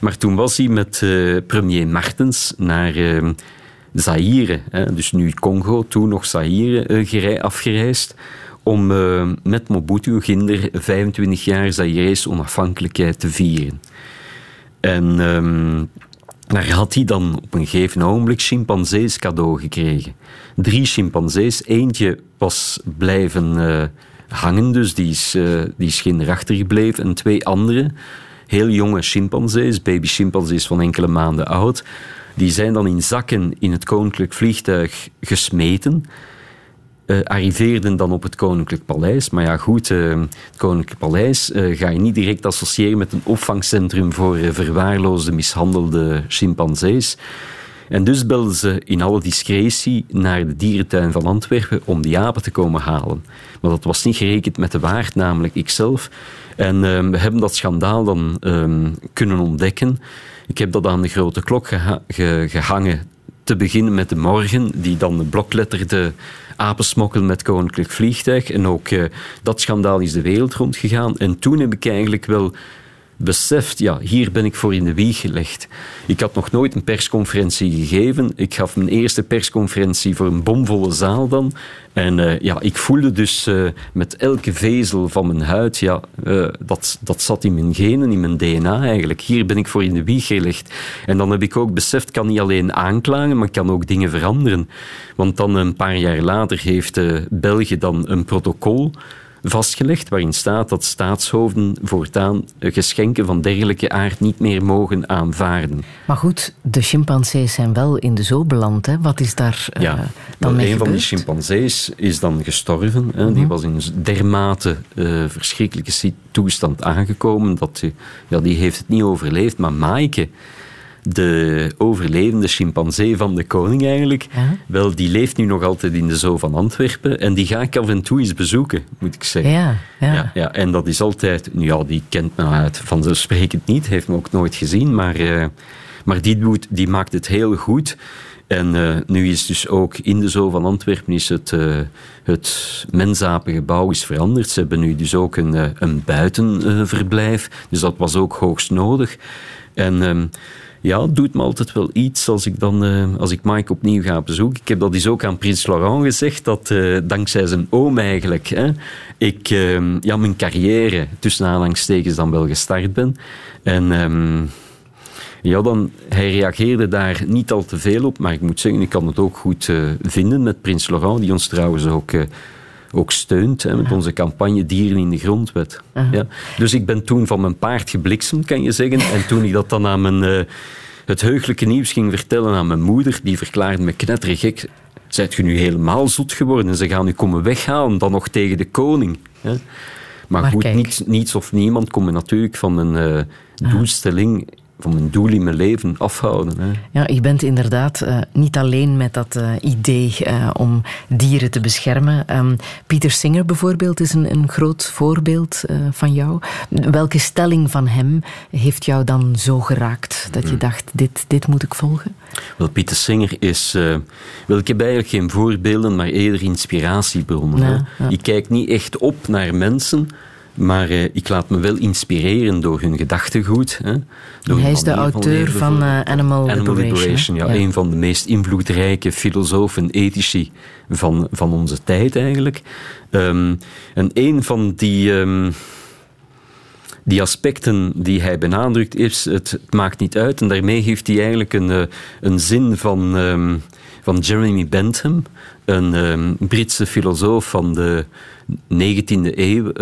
Maar toen was hij met eh, premier Martens naar ehm, Zaire, hè, dus nu Congo, toen nog Zaire, gerei- afgereisd. Om eh, met Mobutu Ginder 25 jaar Zairese onafhankelijkheid te vieren. En ehm, daar had hij dan op een gegeven ogenblik chimpansees cadeau gekregen. Drie chimpansees. Eentje was blijven hangen, dus die is, eh, die is kinderachtig gebleven. En twee andere, heel jonge chimpansees, baby chimpansees van enkele maanden oud, die zijn dan in zakken in het koninklijk vliegtuig gesmeten eh, arriveerden dan op het Koninklijk Paleis. Maar ja, goed, eh, het Koninklijk Paleis ga je niet direct associëren met een opvangcentrum voor verwaarloosde, mishandelde chimpansees. En dus belden ze in alle discretie naar de dierentuin van Antwerpen om die apen te komen halen. Maar dat was niet gerekend met de waard, namelijk ikzelf. En eh, we hebben dat schandaal dan eh, kunnen ontdekken. Ik heb dat aan de grote klok geha- ge- gehangen te beginnen met de morgen, die dan de blokletterde apensmokkel met koninklijk vliegtuig. En ook eh, dat schandaal is de wereld rondgegaan. En toen heb ik eigenlijk wel beseft, ja, hier ben ik voor in de wieg gelegd. Ik had nog nooit een persconferentie gegeven. Ik gaf mijn eerste persconferentie voor een bomvolle zaal dan. En eh, ja, ik voelde dus eh, met elke vezel van mijn huid, ja, eh, dat, dat zat in mijn genen, in mijn DNA eigenlijk. Hier ben ik voor in de wieg gelegd. En dan heb ik ook beseft, kan niet alleen aanklagen, maar kan ook dingen veranderen. Want dan een paar jaar later heeft België dan een protocol vastgelegd waarin staat dat staatshoofden voortaan geschenken van dergelijke aard niet meer mogen aanvaarden. Maar goed, de chimpansees zijn wel in de zoo beland, hè? Wat is daar eh, Ja, dan mee een van die chimpansees is dan gestorven. Hè. Die was in een dermate eh, verschrikkelijke toestand aangekomen dat ja, die heeft het niet overleefd. Maar Maaike, de overlevende chimpansee van de koning eigenlijk, wel, die leeft nu nog altijd in de zoo van Antwerpen. En die ga ik af en toe eens bezoeken, moet ik zeggen. Ja, ja. Ja, ja, en dat is altijd... nu Ja, die kent me uit vanzelfsprekend niet, heeft me ook nooit gezien, maar, eh, maar die, doet, die maakt het heel goed. En eh, nu is dus ook in de Zoo van Antwerpen is het, eh het mensapengebouw is veranderd. Ze hebben nu dus ook een, een buitenverblijf, dus dat was ook hoogst nodig. En... ehm, ja, doet me altijd wel iets als ik dan, eh, als ik Mike opnieuw ga bezoeken. Ik heb dat eens ook aan Prins Laurent gezegd, dat eh, dankzij zijn oom eigenlijk, hè, ik eh, ja, mijn carrière tussen aanhalingstekens dan wel gestart ben. En ehm, ja, dan, hij reageerde daar niet al te veel op, maar ik moet zeggen, ik kan het ook goed eh, vinden met Prins Laurent, die ons trouwens ook... ook steunt hè, met onze campagne Dieren in de Grondwet. Ja. Dus ik ben toen van mijn paard gebliksemd, kan je zeggen. En toen ik dat dan aan mijn, eh, het heugelijke nieuws ging vertellen aan mijn moeder, die verklaarde me knettergek. Zijt je nu helemaal zot geworden? Ze gaan u komen weghalen, dan nog tegen de koning. Hè? Maar, Maar goed, niets, niets of niemand kon me natuurlijk van een eh, doelstelling, van mijn doel in mijn leven afhouden. Hè? Ja, je bent inderdaad eh, niet alleen met dat eh, idee eh, om dieren te beschermen. Ehm, Pieter Singer bijvoorbeeld is een, een groot voorbeeld van jou. Welke stelling van hem heeft jou dan zo geraakt dat je Hmm. dacht, dit, dit moet ik volgen? Wel, Pieter Singer is... wel, ik heb eigenlijk geen voorbeelden, maar eerder inspiratiebronnen. Ja, ja. Ik kijk niet echt op naar mensen, maar eh, ik laat me wel inspireren door hun gedachtegoed. Hè. Door Hij is de auteur van eh, Animal, Animal Liberation. Liberation, ja, een van de meest invloedrijke filosofen en ethici van, van onze tijd eigenlijk. Ehm, en een van die, ehm, die aspecten die hij benadrukt is, het, het maakt niet uit. En daarmee heeft hij eigenlijk een, eh, een zin van, ehm, van Jeremy Bentham, een Britse filosoof van de 19e eeuw.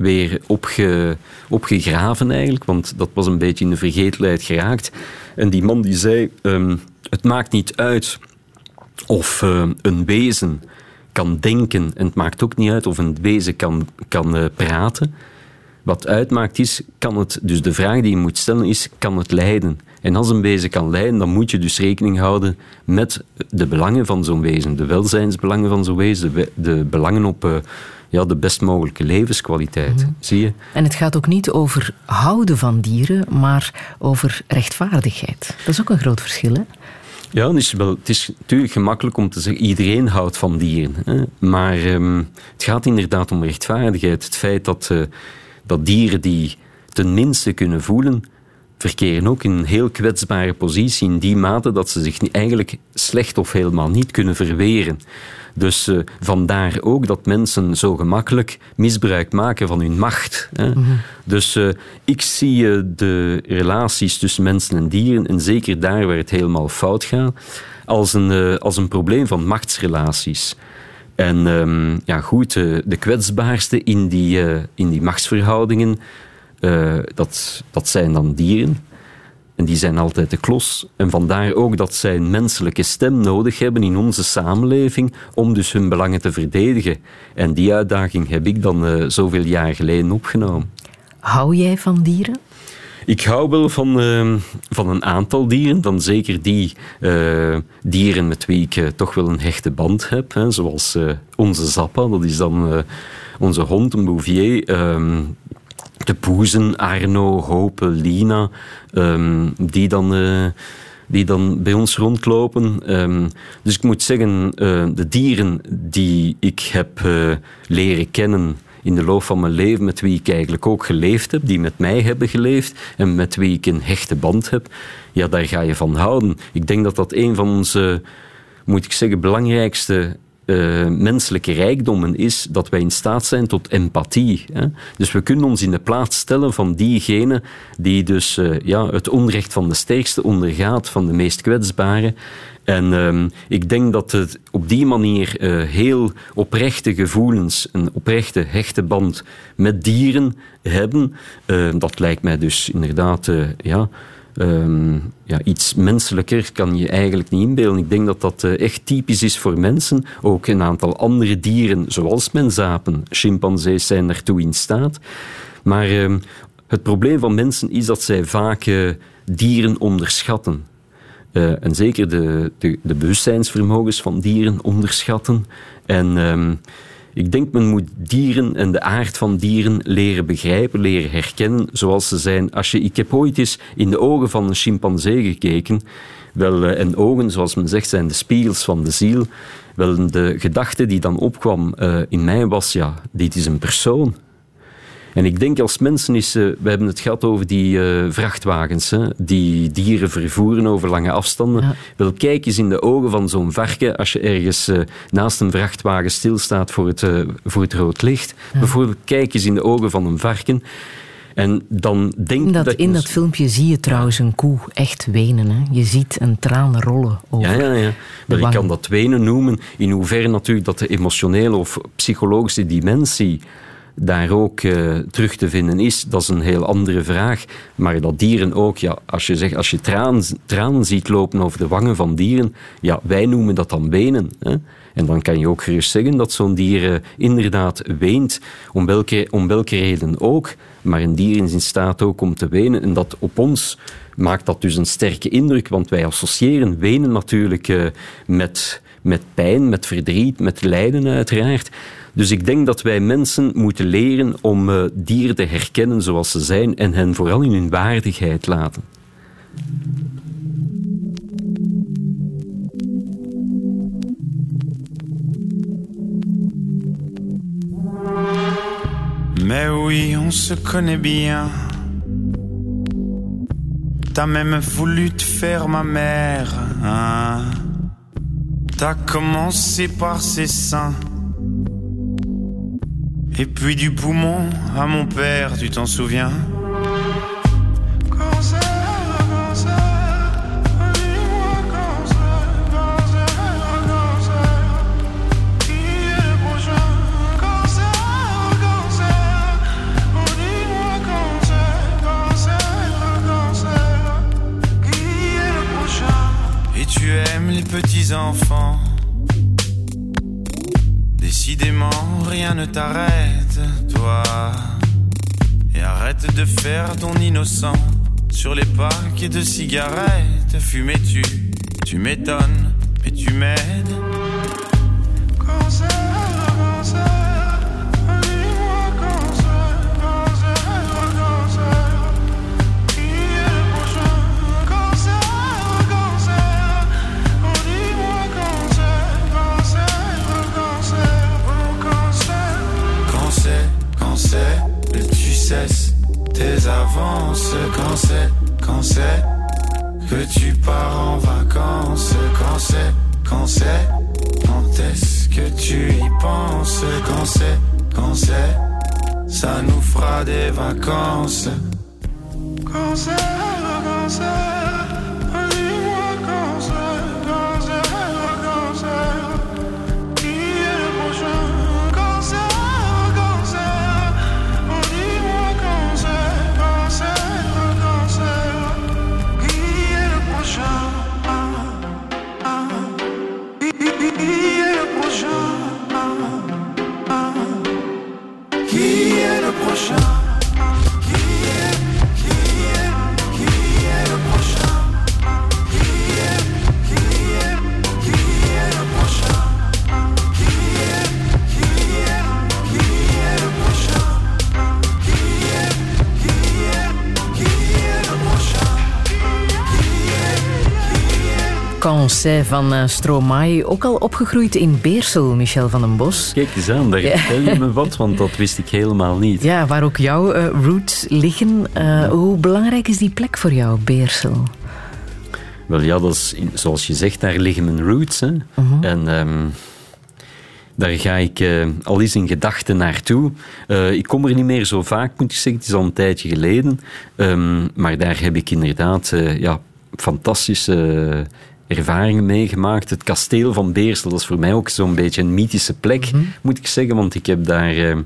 Weer opge, opgegraven eigenlijk, want dat was een beetje in de vergetelheid geraakt. En die man die zei, ehm, het maakt niet uit of eh, een wezen kan denken, en het maakt ook niet uit of een wezen kan, kan eh, praten. Wat uitmaakt is, kan het, dus de vraag die je moet stellen is, kan het leiden? En als een wezen kan leiden, dan moet je dus rekening houden met de belangen van zo'n wezen, de welzijnsbelangen van zo'n wezen, de, belangen op uh, ja, de best mogelijke levenskwaliteit. Mm -hmm. Zie je? En het gaat ook niet over houden van dieren, maar over rechtvaardigheid. Dat is ook een groot verschil, hè? Ja, het is, wel, het is natuurlijk gemakkelijk om te zeggen iedereen houdt van dieren. Hè? Maar um, het gaat inderdaad om rechtvaardigheid. Het feit dat, uh, dat dieren die ten minste kunnen voelen, verkeren ook in een heel kwetsbare positie in die mate dat ze zich eigenlijk slecht of helemaal niet kunnen verweren. Dus uh, vandaar ook dat mensen zo gemakkelijk misbruik maken van hun macht. Hè. Mm -hmm. Dus uh, ik zie uh, de relaties tussen mensen en dieren, en zeker daar waar het helemaal fout gaat, als een, als een probleem van machtsrelaties. En um, ja, goed, de kwetsbaarste in die, in die machtsverhoudingen, dat, dat zijn dan dieren. En die zijn altijd de klos. En vandaar ook dat zij een menselijke stem nodig hebben in onze samenleving om dus hun belangen te verdedigen. En die uitdaging heb ik dan uh, zoveel jaar geleden opgenomen. Hou jij van dieren? Ik hou wel van, uh, van een aantal dieren, dan zeker die uh, dieren met wie ik uh, toch wel een hechte band heb. Hè, zoals onze Zappa, dat is dan onze hond, een Bouvier. Ehm, de Poezen, Arno, Hope, Lina, um, die dan... Uh, die dan bij ons rondlopen. Um, dus ik moet zeggen, uh, de dieren die ik heb uh, leren kennen in de loop van mijn leven, met wie ik eigenlijk ook geleefd heb, die met mij hebben geleefd en met wie ik een hechte band heb, ja, daar ga je van houden. Ik denk dat dat een van onze, moet ik zeggen, belangrijkste uh, menselijke rijkdommen is dat wij in staat zijn tot empathie. Hè? Dus we kunnen ons in de plaats stellen van diegene die dus uh, ja, het onrecht van de sterkste ondergaat, van de meest kwetsbare. En uh, ik denk dat het op die manier uh, heel oprechte gevoelens, een oprechte hechte band met dieren hebben, dat lijkt mij dus inderdaad ja, Um, ja, iets menselijker kan je eigenlijk niet inbeelden. Ik denk dat dat uh, echt typisch is voor mensen. Ook een aantal andere dieren, zoals mensapen, chimpansees zijn daartoe in staat. Maar uh, het probleem van mensen is dat zij vaak uh, dieren onderschatten. Uh, en zeker de, de, bewustzijnsvermogens van dieren onderschatten. En um, ik denk men moet dieren en de aard van dieren leren begrijpen, leren herkennen zoals ze zijn. Als je, ik heb ooit eens in de ogen van een chimpansee gekeken. Wel, en ogen, zoals men zegt, zijn de spiegels van de ziel. Wel, de gedachte die dan opkwam uh, in mij was, ja, dit is een persoon. En ik denk als mensen is, uh, we hebben het gehad over die uh, vrachtwagens, hè, die dieren vervoeren over lange afstanden. Ja. Wel, kijk eens in de ogen van zo'n varken als je ergens uh, naast een vrachtwagen stilstaat voor het, voor het rood licht. Ja. Bijvoorbeeld, kijk eens in de ogen van een varken. En dan denk in dat, dat in dat filmpje zie je trouwens een koe echt wenen. Hè? Je ziet een traan rollen over Ja, ja, ja. Wel, ik kan dat wenen noemen. In hoeverre natuurlijk dat de emotionele of psychologische dimensie daar ook uh, terug te vinden is, dat is een heel andere vraag. Maar dat dieren ook, ja, als je, zegt, als je tranen, ziet lopen over de wangen van dieren, ja, wij noemen dat dan wenen. Hè? En dan kan je ook gerust zeggen dat zo'n dier uh, inderdaad weent, om welke, om welke reden ook. Maar een dier is in staat ook om te wenen. En dat op ons maakt dat dus een sterke indruk, want wij associëren wenen natuurlijk uh, met, met pijn, met verdriet, met lijden uiteraard. Dus ik denk dat wij mensen moeten leren om uh, dieren te herkennen zoals ze zijn en hen vooral in hun waardigheid laten. Mais oui, on se connaît bien. T'as même voulu te faire ma mère. Hein? T'as commencé par ses seins. Et puis du poumon à mon père, tu t'en souviens? Et tu aimes les petits enfants Décidément, rien ne t'arrête, toi. Et arrête de faire ton innocent sur les paquets de cigarettes. Fumais tu, tu m'étonnes, mais tu m'aides. Vacances. Cancer van eh, Stromae, ook al opgegroeid in Beersel, Michel van den Bos. Kijk eens aan, daar vertel je me wat, want dat wist ik helemaal niet. Ja, waar ook jouw eh, roots liggen. Eh, hoe belangrijk is die plek voor jou, Beersel? Wel ja, dat is, zoals je zegt, daar liggen mijn roots. Hè. En ehm, daar ga ik eh, al eens in gedachten naartoe. Eh, ik kom er niet meer zo vaak, moet ik zeggen. Het is al een tijdje geleden. Ehm, maar daar heb ik inderdaad eh, ja, fantastische eh, ervaringen meegemaakt. Het kasteel van Beersel, dat is voor mij ook zo'n beetje een mythische plek, moet ik zeggen. Want ik heb daar... eh,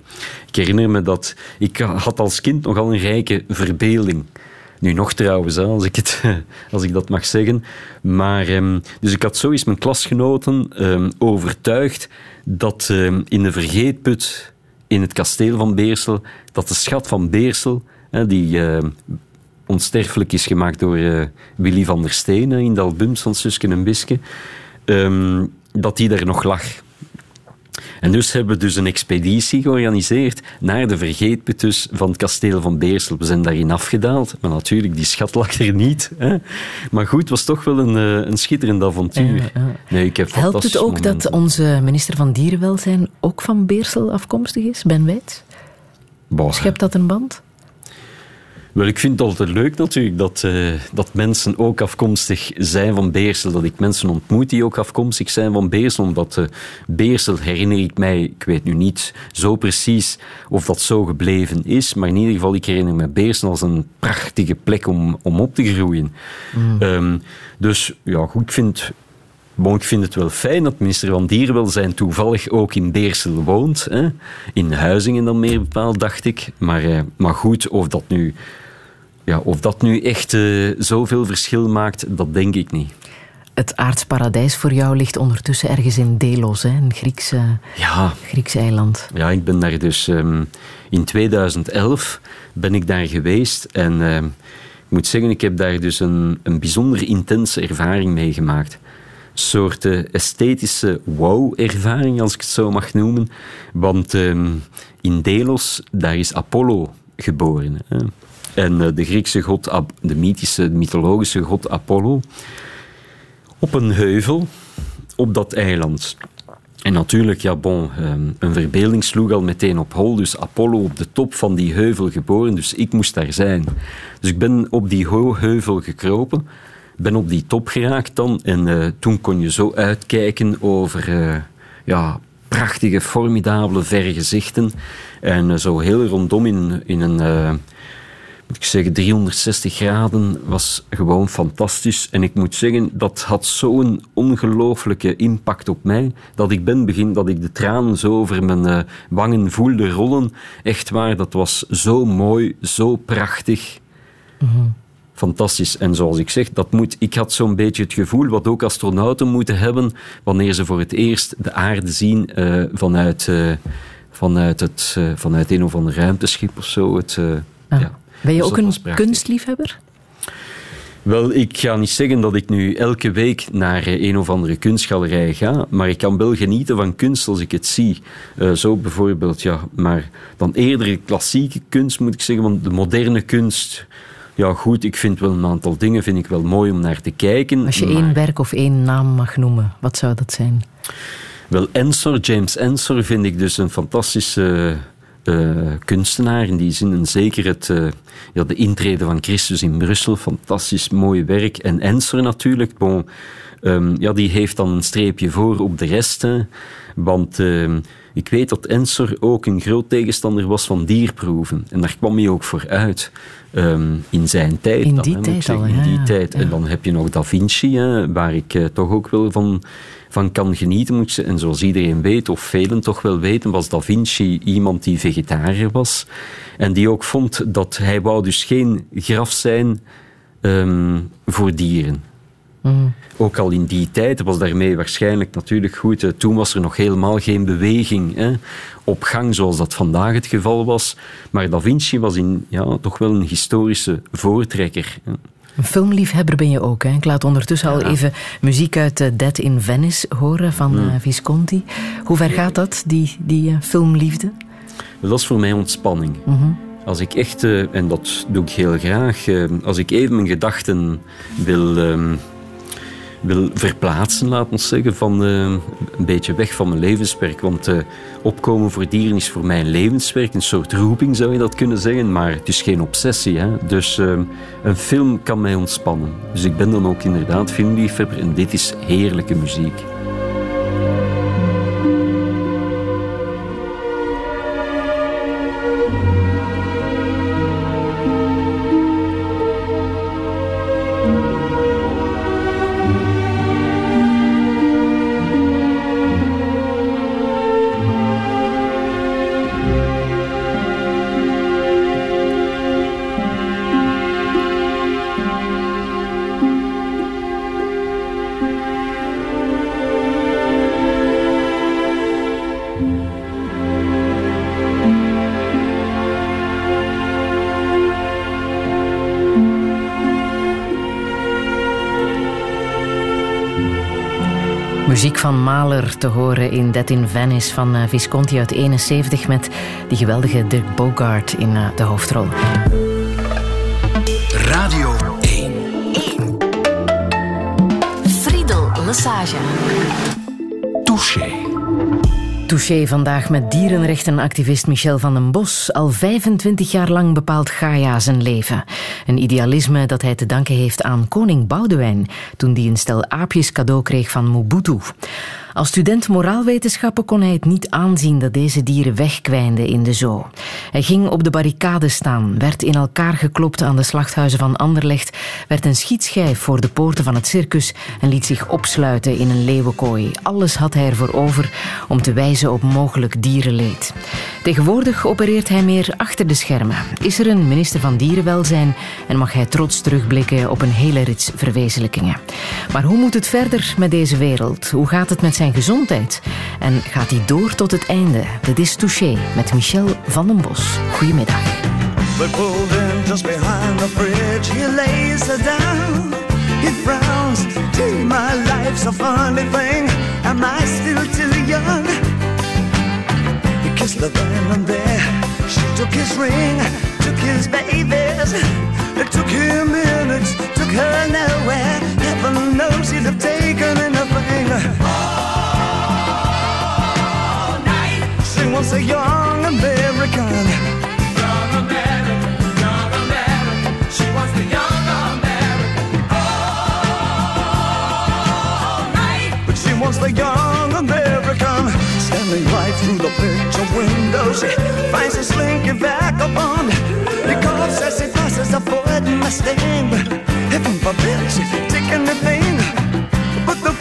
ik herinner me dat... Ik had als kind nogal een rijke verbeelding. Nu nog trouwens, hè, als, ik het, als ik dat mag zeggen. Maar, ehm, dus ik had zo eens mijn klasgenoten ehm, overtuigd dat ehm, in de vergeetput in het kasteel van Beersel, dat de schat van Beersel, hè, die onsterfelijk is gemaakt door eh, Willy van der Steen hè, in de albums van Suske en Biske, ehm, dat die daar nog lag. En dus hebben we dus een expeditie georganiseerd naar de vergeetputus van het kasteel van Beersel. We zijn daarin afgedaald, maar natuurlijk, die schat lag er niet. Hè. Maar goed, het was toch wel een, eh, een schitterend avontuur. Nee, ik heb Helpt het ook dat onze minister van Dierenwelzijn ook van Beersel afkomstig is, Ben Wijts? Schept dat een band? Wel, ik vind het altijd leuk natuurlijk dat, eh, dat mensen ook afkomstig zijn van Beersel. Dat ik mensen ontmoet die ook afkomstig zijn van Beersel. Omdat eh, Beersel herinner ik mij, ik weet nu niet zo precies of dat zo gebleven is. Maar in ieder geval, ik herinner me Beersel als een prachtige plek om, om op te groeien. Ehm, dus ja, goed, ik vind, Bon, ik vind het wel fijn dat minister van Dierenwelzijn toevallig ook in Beersel woont. Hè? In Huizingen dan meer bepaald, dacht ik. Maar, eh, maar goed, of dat nu, ja, of dat nu echt eh, zoveel verschil maakt, dat denk ik niet. Het aardsparadijs voor jou ligt ondertussen ergens in Delos, hè, een Grieks, eh, Ja, Grieks eiland. ja ik ben daar dus... ehm, in 2011 ben ik daar geweest en ehm, ik moet zeggen, ik heb daar dus een, een bijzonder intense ervaring meegemaakt. Een soort eh, esthetische wow-ervaring, als ik het zo mag noemen. Want ehm, in Delos, daar is Apollo geboren. Hè. En eh, de Griekse god, de mythische, mythologische god Apollo, op een heuvel op dat eiland. En natuurlijk, ja, bon, ehm, een verbeelding sloeg al meteen op hol. Dus Apollo op de top van die heuvel geboren, dus ik moest daar zijn. Dus ik ben op die heuvel gekropen, ben op die top geraakt dan. En eh, toen kon je zo uitkijken over eh, ja, prachtige, formidabele, verre gezichten. En zo heel rondom in, in een... moet ik zeggen, 360 graden was gewoon fantastisch. En ik moet zeggen, dat had zo'n ongelooflijke impact op mij, dat ik ben begin, dat ik de tranen zo over mijn eh, wangen voelde rollen. Echt waar, dat was zo mooi, zo prachtig. Fantastisch. En zoals ik zeg, dat moet, ik had zo'n beetje het gevoel wat ook astronauten moeten hebben wanneer ze voor het eerst de aarde zien eh, vanuit, eh, vanuit, het, vanuit een of ander ruimteschip of zo. Het, Ah. Ja. Ben je Dus ook een kunstliefhebber? Wel, ik ga niet zeggen dat ik nu elke week naar eh, een of andere kunstgalerij ga, maar ik kan wel genieten van kunst als ik het zie. Eh, zo bijvoorbeeld, ja. Maar dan eerder klassieke kunst, moet ik zeggen, want de moderne kunst... Ja, goed, ik vind wel een aantal dingen vind ik wel mooi om naar te kijken. Als je maar- één werk of één naam mag noemen, wat zou dat zijn? Wel, Ensor, James Ensor vind ik dus een fantastische eh, kunstenaar in die zin. En zeker het, eh, ja, de intrede van Christus in Brussel, fantastisch mooi werk. En Ensor natuurlijk, bon, ehm, ja, die heeft dan een streepje voor op de rest. hè. want ehm, ik weet dat Ensor ook een groot tegenstander was van dierproeven. En daar kwam hij ook voor uit. ehm, in zijn tijd. In dan, die hè, tijd al, in die ja, tijd. ja. En dan heb je nog Da Vinci, hè, waar ik eh, toch ook wel van, van kan genieten. Moet. En zoals iedereen weet, of velen toch wel weten, was Da Vinci iemand die vegetariër was. En die ook vond dat hij wou dus geen graf zijn ehm, voor dieren. Ook al in die tijd was daarmee waarschijnlijk natuurlijk goed. eh, Toen was er nog helemaal geen beweging hè, op gang zoals dat vandaag het geval was. Maar Da Vinci was in, ja, toch wel een historische voortrekker. hè. Een filmliefhebber ben je ook. Hè? Ik laat ondertussen al even muziek uit eh, Dead in Venice horen van Hmm. eh, Visconti. Hoe ver gaat dat, die, die eh, filmliefde? Dat is voor mij ontspanning. Als ik echt, en dat doe ik heel graag, als ik even mijn gedachten wil, ehm, wil verplaatsen, laat ons zeggen, van eh, een beetje weg van mijn levenswerk. Want eh, opkomen voor dieren is voor mij een levenswerk, een soort roeping zou je dat kunnen zeggen, maar het is geen obsessie. Hè? Dus eh, een film kan mij ontspannen. Dus ik ben dan ook inderdaad filmliefhebber en dit is heerlijke muziek. Muziek te horen in Dead in Venice van eh, Visconti uit 71 met die geweldige Dirk Bogart in eh, de hoofdrol. Radio 1. Friedel Lesage. Touché. Touché vandaag met dierenrechtenactivist Michel van den Bos. Al 25 jaar lang bepaalt Gaia zijn leven. Een idealisme dat hij te danken heeft aan koning Boudewijn... toen die een stel aapjes cadeau kreeg van Mobutu. Als student moraalwetenschappen kon hij het niet aanzien dat deze dieren wegkwijnden in de zoo. Hij ging op de barricade staan, werd in elkaar geklopt aan de slachthuizen van Anderlecht, werd een schietschijf voor de poorten van het circus en liet zich opsluiten in een leeuwenkooi. Alles had hij ervoor over om te wijzen op mogelijk dierenleed. Tegenwoordig opereert hij meer achter de schermen. Is er een minister van Dierenwelzijn en mag hij trots terugblikken op een hele rits verwezenlijkingen. Maar hoe moet het verder met deze wereld? Hoe gaat het met zijn gezondheid? En gaat hij door tot het einde? Dit is Touché met Michel van den Bos. Goedemiddag. But pulled in just behind the bridge, he lays her down. He frowns, gee, my life's a funny thing. Am I still too young? He kissed her then and there. She took his ring, took his babies. It took him minutes, took her nowhere. Heaven knows he'd have taken anything. Night. She was a young American. She was the young American. All night. But she was the young American. Standing right through the picture window. She finds a slinky vagabond. Coughs as he passes a Ford Mustang. Heaven forbid she's take anything. But the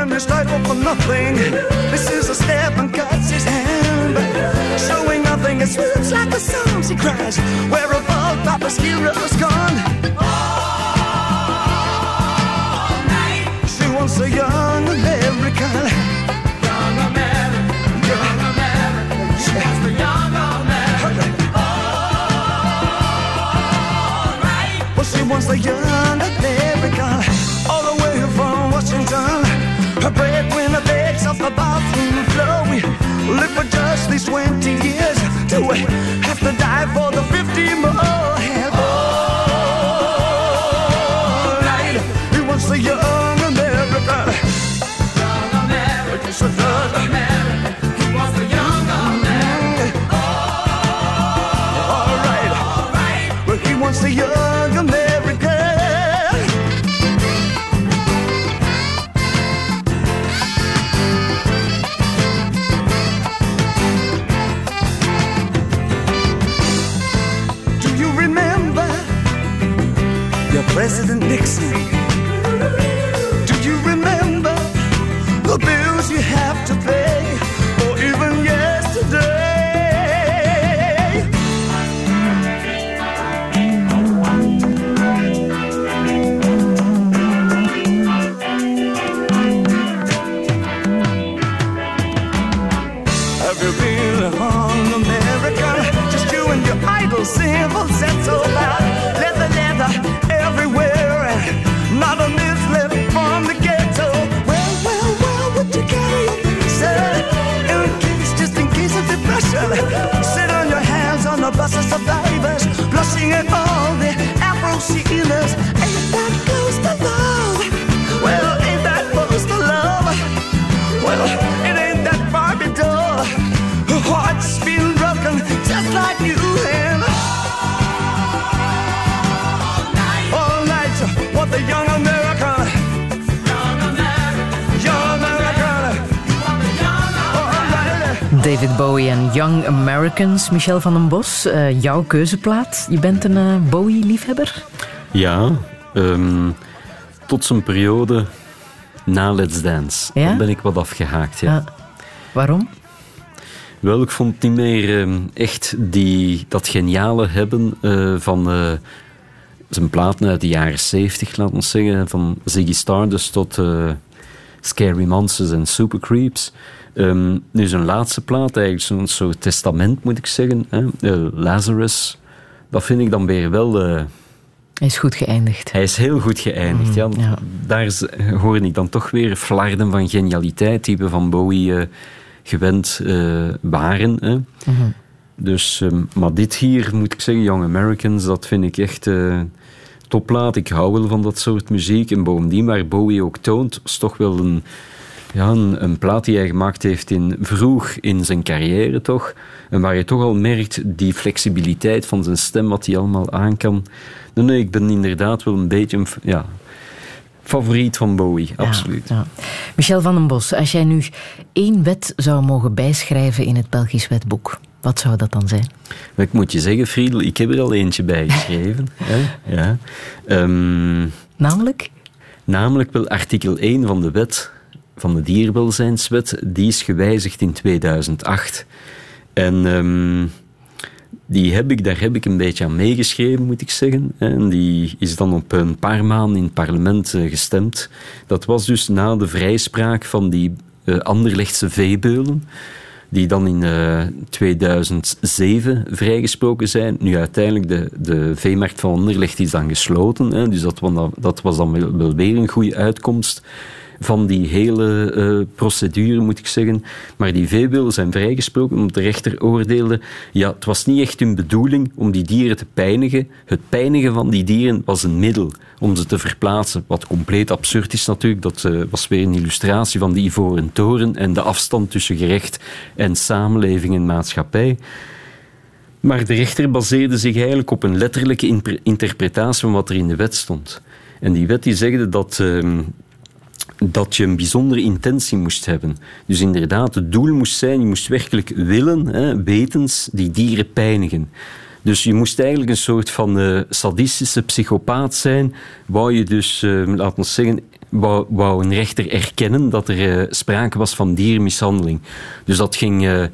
and his title for nothing. This is a step and cuts his hand. Nothing, swoops like a song. She cries, Where have all Papa's heroes gone? All night. She wants a young Young Americans. Michel van den Bos, eh, jouw keuzeplaat. Je bent een eh, Bowie-liefhebber? Ja, ehm, tot zijn periode na Let's Dance. Ja? Dan ben ik wat afgehaakt, ja. Ja. Waarom? Wel, ik vond niet meer ehm, echt die, dat geniale hebben eh, van zijn platen uit de jaren 70, laten we zeggen. Van Ziggy Stardust tot Scary Monsters en Super Creeps. Ehm, nu zijn laatste plaat, eigenlijk zo'n soort testament moet ik zeggen. Hè? Eh, Lazarus. Dat vind ik dan weer wel... eh, Hij is goed geëindigd. hij is heel goed geëindigd. ja. Mm, ja. Daar is- hoorde ik dan toch weer flarden van genialiteit die we van Bowie eh, gewend waren. Hè. Mhm. Dus, ehm, maar dit hier, moet ik zeggen, Young Americans, dat vind ik echt topplaat. Ik hou wel van dat soort muziek. En bovendien, waar Bowie ook toont, is toch wel een, ja, een, een plaat die hij gemaakt heeft in, vroeg in zijn carrière, toch? En waar je toch al merkt die flexibiliteit van zijn stem, wat hij allemaal aan kan. Nee, nee, ik ben inderdaad wel een beetje een ja, favoriet van Bowie, absoluut. Ja. Michel van den Bos, als jij nu één wet zou mogen bijschrijven in het Belgisch wetboek, wat zou dat dan zijn? Ik moet je zeggen, Friedel, ik heb er al eentje bij geschreven. hè? Ja. Ehm, Namelijk? namelijk wel artikel 1 van de wet, van de dierwelzijnswet, die is gewijzigd in 2008. En ehm, die heb ik, daar heb ik een beetje aan meegeschreven, moet ik zeggen. En die is dan op een paar maanden in het parlement eh, gestemd. Dat was dus na de vrijspraak van die eh, Anderlechtse veebeulen die dan in eh, 2007 vrijgesproken zijn. Nu, uiteindelijk, de, de veemarkt van Anderlecht is dan gesloten. Hè, dus dat, dat was dan wel, wel weer een goede uitkomst van die hele eh, procedure, moet ik zeggen. Maar die veebeelden zijn vrijgesproken omdat de rechter oordeelde... Ja, het was niet echt hun bedoeling om die dieren te pijnigen. Het pijnigen van die dieren was een middel om ze te verplaatsen. Wat compleet absurd is natuurlijk. Dat eh, was weer een illustratie van die ivoren toren en de afstand tussen gerecht en samenleving en maatschappij. Maar de rechter baseerde zich eigenlijk op een letterlijke interpretatie van wat er in de wet stond. En die wet die zegde dat, ehm, dat je een bijzondere intentie moest hebben. Dus inderdaad, het doel moest zijn, je moest werkelijk willen, hè, wetens, die dieren pijnigen. Dus je moest eigenlijk een soort van eh, sadistische psychopaat zijn. Wou je dus, eh, laten we zeggen, wou, een rechter erkennen dat er eh, sprake was van diermishandeling. Dus dat ging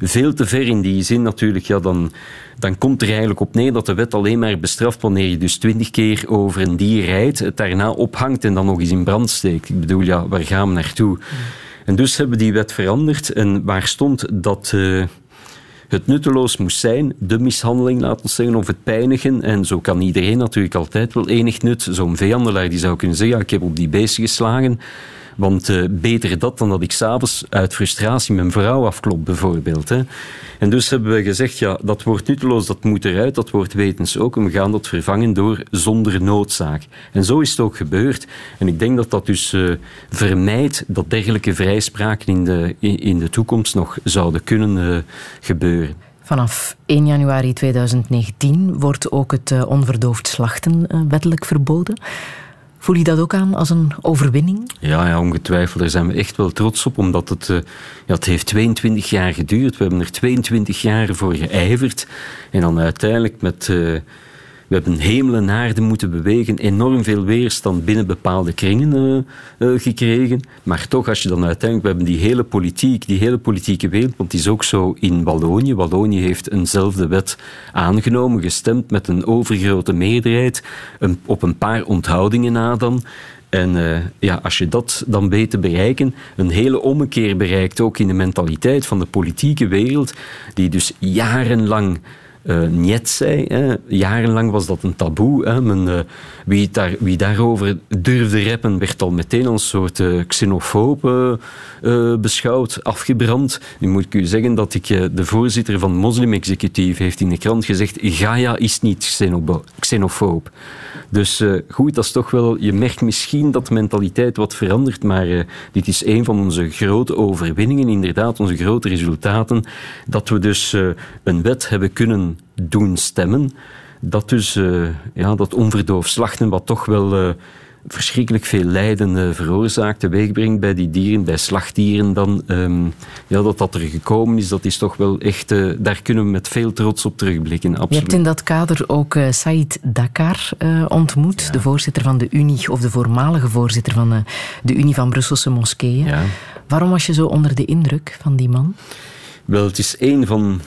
veel te ver in die zin natuurlijk. Ja, dan, dan komt er eigenlijk op neer dat de wet alleen maar bestraft wanneer je dus twintig keer over een dier rijdt, het daarna ophangt en dan nog eens in brand steekt. Ik bedoel, ja, waar gaan we naartoe? En dus hebben we die wet veranderd en waar stond dat... eh, het nutteloos moest zijn, de mishandeling, laten we zeggen, of het pijnigen. En zo kan iedereen natuurlijk altijd wel enig nut. Zo'n veehandelaar die zou kunnen zeggen, ja, ik heb op die beesten geslagen. Want eh, beter dat dan dat ik s'avonds uit frustratie mijn vrouw afklop, bijvoorbeeld. Hè. En dus hebben we gezegd, ja, dat wordt nutteloos, dat moet eruit, dat wordt wetens ook. En we gaan dat vervangen door zonder noodzaak. En zo is het ook gebeurd. En ik denk dat dat dus eh, vermijdt dat dergelijke vrijspraken in de, in, de toekomst nog zouden kunnen eh, gebeuren. Vanaf 1 januari 2019 wordt ook het onverdoofd slachten wettelijk verboden. Voel je dat ook aan als een overwinning? Ja, ja, ongetwijfeld. Daar zijn we echt wel trots op, omdat het, eh, ja, het heeft 22 jaar geduurd. We hebben er 22 jaar voor geijverd. En dan uiteindelijk met... eh, we hebben hemel en aarde moeten bewegen, enorm veel weerstand binnen bepaalde kringen eh, eh, gekregen. Maar toch, als je dan uiteindelijk, we hebben die hele politiek, die hele politieke wereld, want het is ook zo in Wallonië. Wallonië heeft eenzelfde wet aangenomen, gestemd met een overgrote meerderheid, op een paar onthoudingen na dan. En eh, ja, als je dat dan weet te bereiken, een hele ommekeer bereikt ook in de mentaliteit van de politieke wereld, die dus jarenlang eh niet zei. Jarenlang was dat een taboe. Hè. Men, eh, wie, daar, wie daarover durfde rappen, werd al meteen als soort xenofoob eh, eh, beschouwd, afgebrand. Nu moet ik u zeggen dat ik, de voorzitter van Moslim Executief heeft in de krant gezegd Gaia is niet xenofoob. Dus goed, dat is toch wel... Je merkt misschien dat de mentaliteit wat verandert, maar dit is een van onze grote overwinningen, inderdaad, onze grote resultaten, dat we dus een wet hebben kunnen doen stemmen, dat dus eh, ja, dat onverdoofd slachten, wat toch wel eh, verschrikkelijk veel lijden eh, veroorzaakt, teweegbrengt bij die dieren, bij slachtdieren dan, ehm, ja, dat dat er gekomen is, dat is toch wel echt... daar kunnen we met veel trots op terugblikken, Je absoluut. hebt in dat kader ook Said Dakar ontmoet, de voorzitter van de Unie, of de voormalige voorzitter van de Unie van Brusselse Moskeeën. Ja. Waarom was je zo onder de indruk van die man? Wel, het is één van...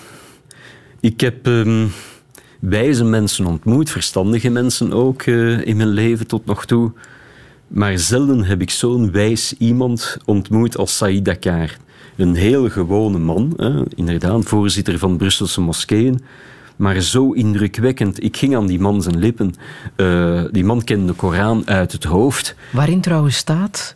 Ik heb ehm, wijze mensen ontmoet, verstandige mensen ook eh, in mijn leven tot nog toe. Maar zelden heb ik zo'n wijs iemand ontmoet als Saïd Dakar. Een heel gewone man, hè, inderdaad, voorzitter van Brusselse moskeeën. Maar zo indrukwekkend. Ik ging aan die man zijn lippen. Eh, die man kende de Koran uit het hoofd. Waarin trouwens staat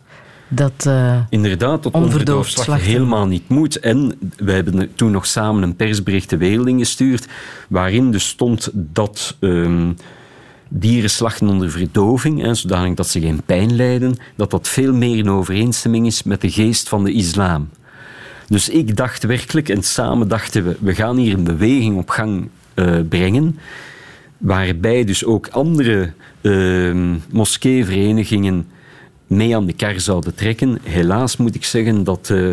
dat... eh, Inderdaad, dat Onverdoofd slachten helemaal niet moet. En wij hebben toen nog samen een persbericht de wereld ingestuurd, waarin dus stond dat ehm, dieren slachten onder verdoving, hè, zodanig dat ze geen pijn lijden, dat dat veel meer in overeenstemming is met de geest van de islam. Dus ik dacht werkelijk, en samen dachten we, we gaan hier een beweging op gang eh, brengen, waarbij dus ook andere ehm moskeeverenigingen mee aan de kar zouden trekken. Helaas moet ik zeggen dat eh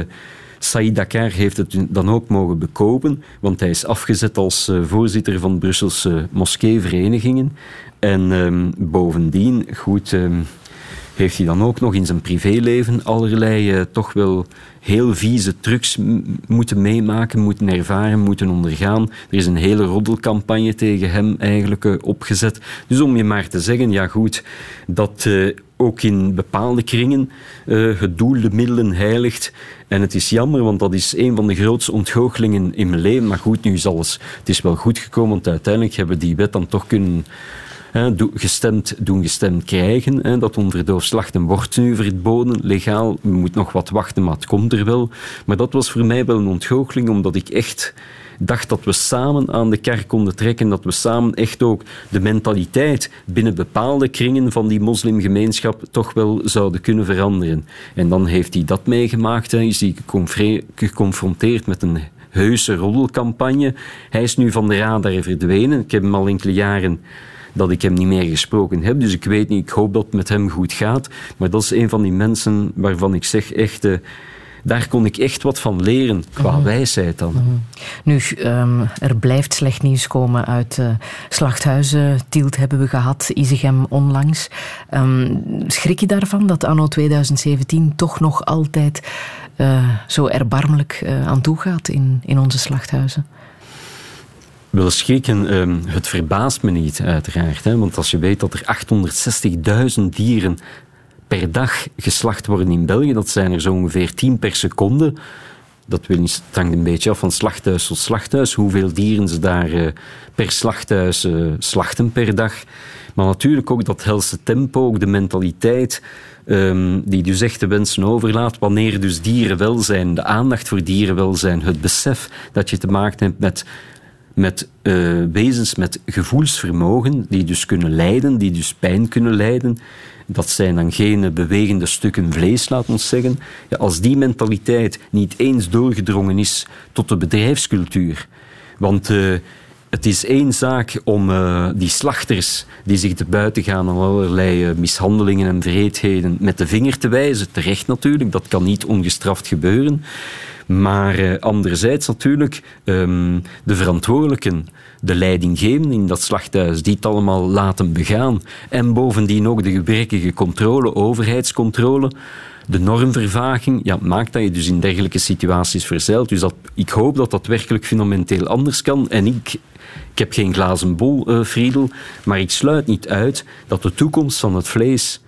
Saïd Dakar heeft het dan ook mogen bekopen, want hij is afgezet als eh, voorzitter van Brusselse moskeeverenigingen. En ehm, bovendien, goed, ehm, heeft hij dan ook nog in zijn privéleven allerlei eh, toch wel heel vieze trucs moeten meemaken, moeten ervaren, moeten ondergaan. Er is een hele roddelcampagne tegen hem eigenlijk opgezet. Dus om je maar te zeggen, ja goed, dat ook in bepaalde kringen eh, het doel de middelen heiligt. En het is jammer, want dat is een van de grootste ontgoochelingen in mijn leven. Maar goed, nu is alles... Het is wel goed gekomen, want uiteindelijk hebben we die wet dan toch kunnen gestemd, doen gestemd krijgen. Hè, dat onverdoofd slachten wordt nu verboden, legaal. We moeten nog wat wachten, maar het komt er wel. Maar dat was voor mij wel een ontgoocheling, omdat ik echt dacht dat we samen aan de kar konden trekken, dat we samen echt ook de mentaliteit binnen bepaalde kringen van die moslimgemeenschap toch wel zouden kunnen veranderen. En dan heeft hij dat meegemaakt, is hij geconfre- geconfronteerd met een heuse roddelcampagne. Hij is nu van de radar verdwenen. Ik heb hem al enkele jaren dat ik hem niet meer gesproken heb. Dus ik weet niet, ik hoop dat het met hem goed gaat. Maar dat is een van die mensen waarvan ik zeg echt... daar kon ik echt wat van leren, qua wijsheid dan. Nu, ehm, er blijft slecht nieuws komen uit eh, slachthuizen. Tielt hebben we gehad, Izegem onlangs. Ehm, schrik je daarvan dat anno 2017 toch nog altijd eh, zo erbarmelijk eh, aan toe gaat in, in onze slachthuizen? Wel schrikken, ehm, het verbaast me niet, uiteraard. Hè, want als je weet dat er 860.000 dieren per dag geslacht worden in België, dat zijn er zo ongeveer 10 per seconde. Dat wil het hangt een beetje af van slachthuis tot slachthuis, hoeveel dieren ze daar eh, per slachthuis eh, slachten per dag. Maar natuurlijk ook dat helse tempo, ook de mentaliteit ehm, die dus echt de wensen overlaat, wanneer dus dierenwelzijn, de aandacht voor dierenwelzijn, het besef dat je te maken hebt met met eh, wezens met gevoelsvermogen, die dus kunnen lijden, die dus pijn kunnen lijden. Dat zijn dan geen bewegende stukken vlees, laat ons zeggen. Ja, als die mentaliteit niet eens doorgedrongen is tot de bedrijfscultuur. Want eh, het is één zaak om eh, die slachters die zich te buiten gaan aan allerlei eh, mishandelingen en vreedheden met de vinger te wijzen. Terecht natuurlijk, dat kan niet ongestraft gebeuren. Maar eh, anderzijds natuurlijk ehm, de verantwoordelijken, de leidinggevenden in dat slachthuis, die het allemaal laten begaan. En bovendien ook de gebrekkige controle, overheidscontrole. De normvervaging ja, maakt dat je dus in dergelijke situaties verzeilt. Dus dat, ik hoop dat dat werkelijk fundamenteel anders kan. En ik, ik heb geen glazen bol, eh, Friedel, maar ik sluit niet uit dat de toekomst van het vlees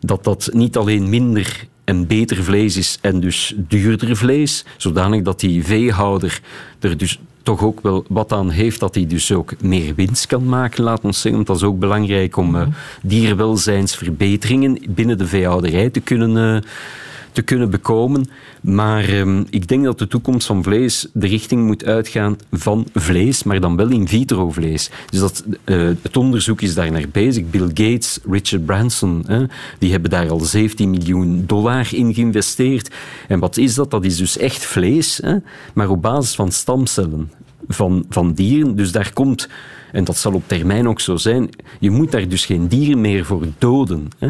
dat dat niet alleen minder en beter vlees is en dus duurder vlees, zodanig dat die veehouder er dus toch ook wel wat aan heeft dat hij dus ook meer winst kan maken, laat ons zeggen. Want dat is ook belangrijk om uh, dierwelzijnsverbeteringen binnen de veehouderij te kunnen, uh, te kunnen bekomen. Maar um, ik denk dat de toekomst van vlees de richting moet uitgaan van vlees, maar dan wel in vitro vlees. Dus dat, uh, het onderzoek is daar naar bezig. Bill Gates, Richard Branson, hè, die hebben daar al 17 miljoen dollar in geïnvesteerd. En wat is dat? Dat is dus echt vlees, hè, maar op basis van stamcellen van, van dieren. Dus daar komt, en dat zal op termijn ook zo zijn, je moet daar dus geen dieren meer voor doden. Hè.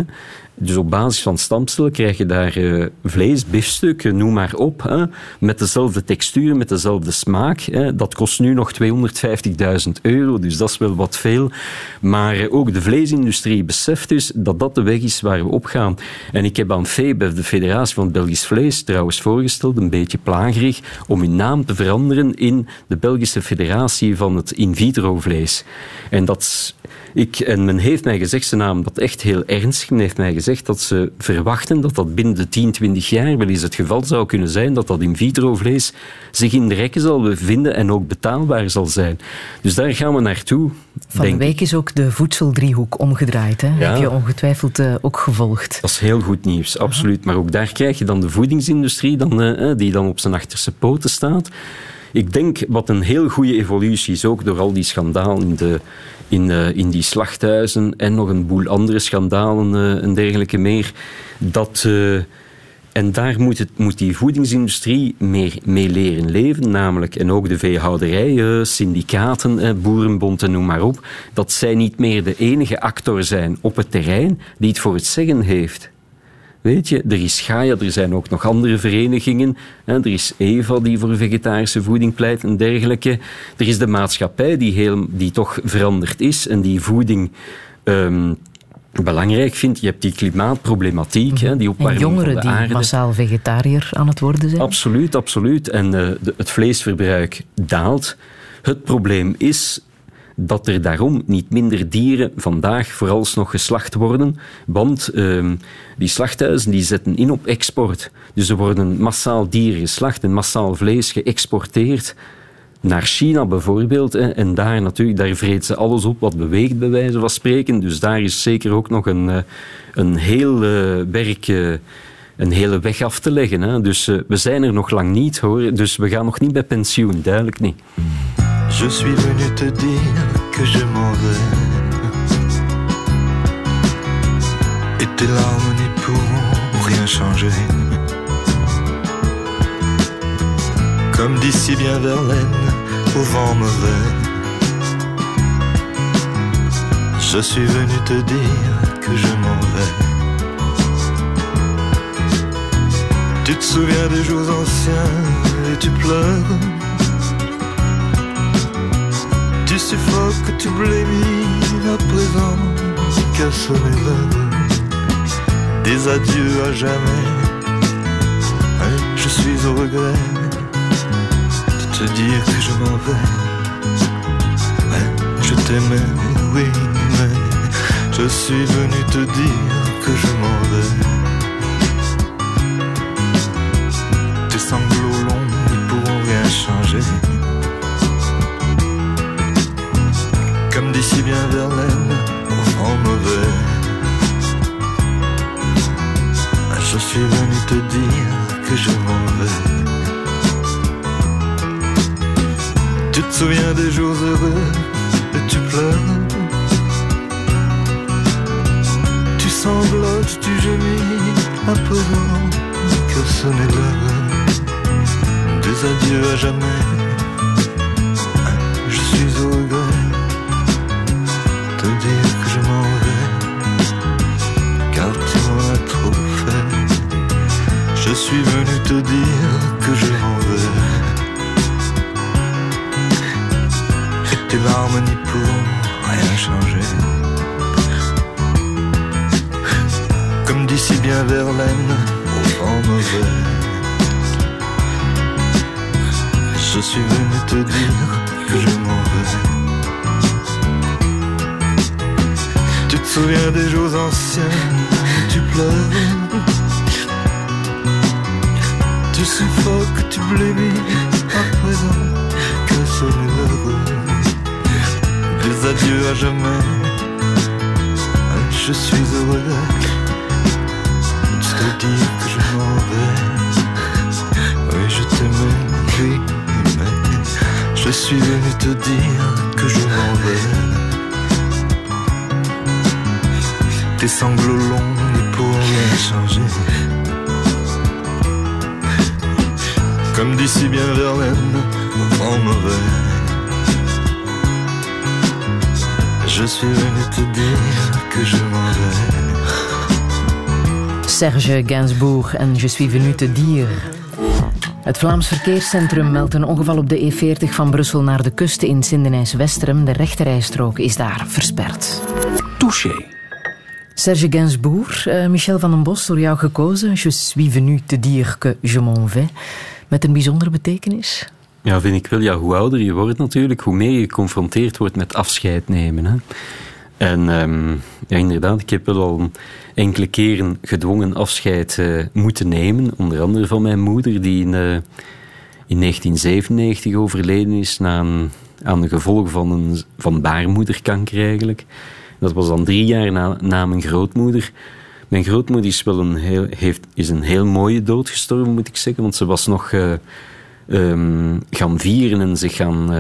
Dus op basis van stamcellen krijg je daar uh, vlees, biefstukken, noem maar op. Hè, met dezelfde textuur, met dezelfde smaak. Hè. Dat kost nu nog 250.000 euro, dus dat is wel wat veel. Maar uh, ook de vleesindustrie beseft dus dat dat de weg is waar we op gaan. En ik heb aan FEBEF, de Federatie van Belgisch Vlees, trouwens voorgesteld, een beetje plagerig, om hun naam te veranderen in de Belgische Federatie van het in vitro vlees. En dat ik, en men heeft mij gezegd, ze namen dat echt heel ernstig. Men heeft mij gezegd dat ze verwachten dat dat binnen de 10, 20 jaar wel eens het geval zou kunnen zijn dat dat in vitro vlees zich in de rekken zal bevinden en ook betaalbaar zal zijn. Dus daar gaan we naartoe. Van de week is ook de voedseldriehoek omgedraaid. Hè? Ja. Heb je ongetwijfeld uh, ook gevolgd. Dat is heel goed nieuws, absoluut. Maar ook daar krijg je dan de voedingsindustrie dan, uh, die dan op zijn achterste poten staat. Ik denk wat een heel goede evolutie is, ook door al die schandalen in, de, in, uh, in die slachthuizen en nog een boel andere schandalen uh, en dergelijke meer, dat... Uh, en daar moet, het, moet die voedingsindustrie meer mee leren leven, namelijk, en ook de veehouderij, syndicaten, boerenbond en noem maar op, dat zij niet meer de enige actor zijn op het terrein die het voor het zeggen heeft. Weet je, er is Gaia, er zijn ook nog andere verenigingen. Hè, er is Eva die voor vegetarische voeding pleit en dergelijke. Er is de maatschappij die, heel, die toch veranderd is en die voeding um, belangrijk vindt. Je hebt die klimaatproblematiek, hè, die opwarming en jongeren van de aarde. die massaal vegetariër aan het worden zijn. Absoluut, absoluut. En uh, de, het vleesverbruik daalt. Het probleem is dat er daarom niet minder dieren vandaag vooralsnog geslacht worden. Want uh, die slachthuizen die zetten in op export. Dus er worden massaal dieren geslacht en massaal vlees geëxporteerd naar China bijvoorbeeld. En daar natuurlijk, daar vreet ze alles op wat beweegt, bij wijze van spreken. Dus daar is zeker ook nog een, een heel uh, werk... Uh, een hele weg af te leggen. Dus we zijn er nog lang niet, hoor. Dus we gaan nog niet bij pensioen, duidelijk niet. Je suis venu te dire que je m'en vais. Et tes larmes n'y pourront rien changer. Comme dit si bien Verlaine, au vent mauvais. Je suis venu te dire que je m'en vais. Tu te souviens des jours anciens et tu pleures. Tu suffoques, tu blémis à présent, les veines Des adieux à jamais. Et je suis au regret de te dire que je m'en vais. Ouais, je t'aimais, oui, mais je suis venu te dire que je m'en vais. Tes sanglots longs ne pourront rien changer. Comme dit si bien Verlaine, vent mauvais. Je suis venu te dire que je m'en vais. Tu te souviens des jours heureux et tu pleures. Tu sanglotes, tu gémis présent que ce n'est l'heure des adieux à jamais. Je suis venu te dire que je m'en. Et tes larmes n'y pourront rien changer. Comme dit si bien Verlaine, au vent mauvais. Je suis venu te dire que je m'en vais. Tu te souviens des jours anciens, tu pleures. Tu suffoques, tu blémis, à présent que ce n'est l'heure des adieux à jamais. Je suis heureux de te dire que je m'en vais. Oui, je t'aimais, oui, mais je suis venu te dire que je m'en vais. Tes sanglots longs ne pourront rien changer. Comme dit si bien Verlaine, mauvais. Je suis venu te dire que je m'en vais. Serge Gainsbourg en Je suis venu te dire. Het Vlaams Verkeerscentrum meldt een ongeval op de E40 van Brussel naar de kust in Sindenijs-Westerem. De rechterrijstrook is daar versperd. Touché. Serge Gainsbourg, eh, Michel van den Bos, door jou gekozen. Je suis venu te dire que je m'en vais. Met een bijzondere betekenis. Ja, vind ik wel. Ja, hoe ouder je wordt natuurlijk, hoe meer je geconfronteerd wordt met afscheid nemen. Hè. En ehm, ja, inderdaad, ik heb wel al enkele keren gedwongen afscheid eh, moeten nemen. Onder andere van mijn moeder, die in, eh, in 1997 overleden is na aan de gevolgen van, een, van baarmoederkanker eigenlijk. Dat was dan drie jaar na, na mijn grootmoeder. Mijn grootmoeder is wel een heel, heeft, is een heel mooie dood gestorven, moet ik zeggen. Want ze was nog eh, ehm, gaan vieren en zich gaan,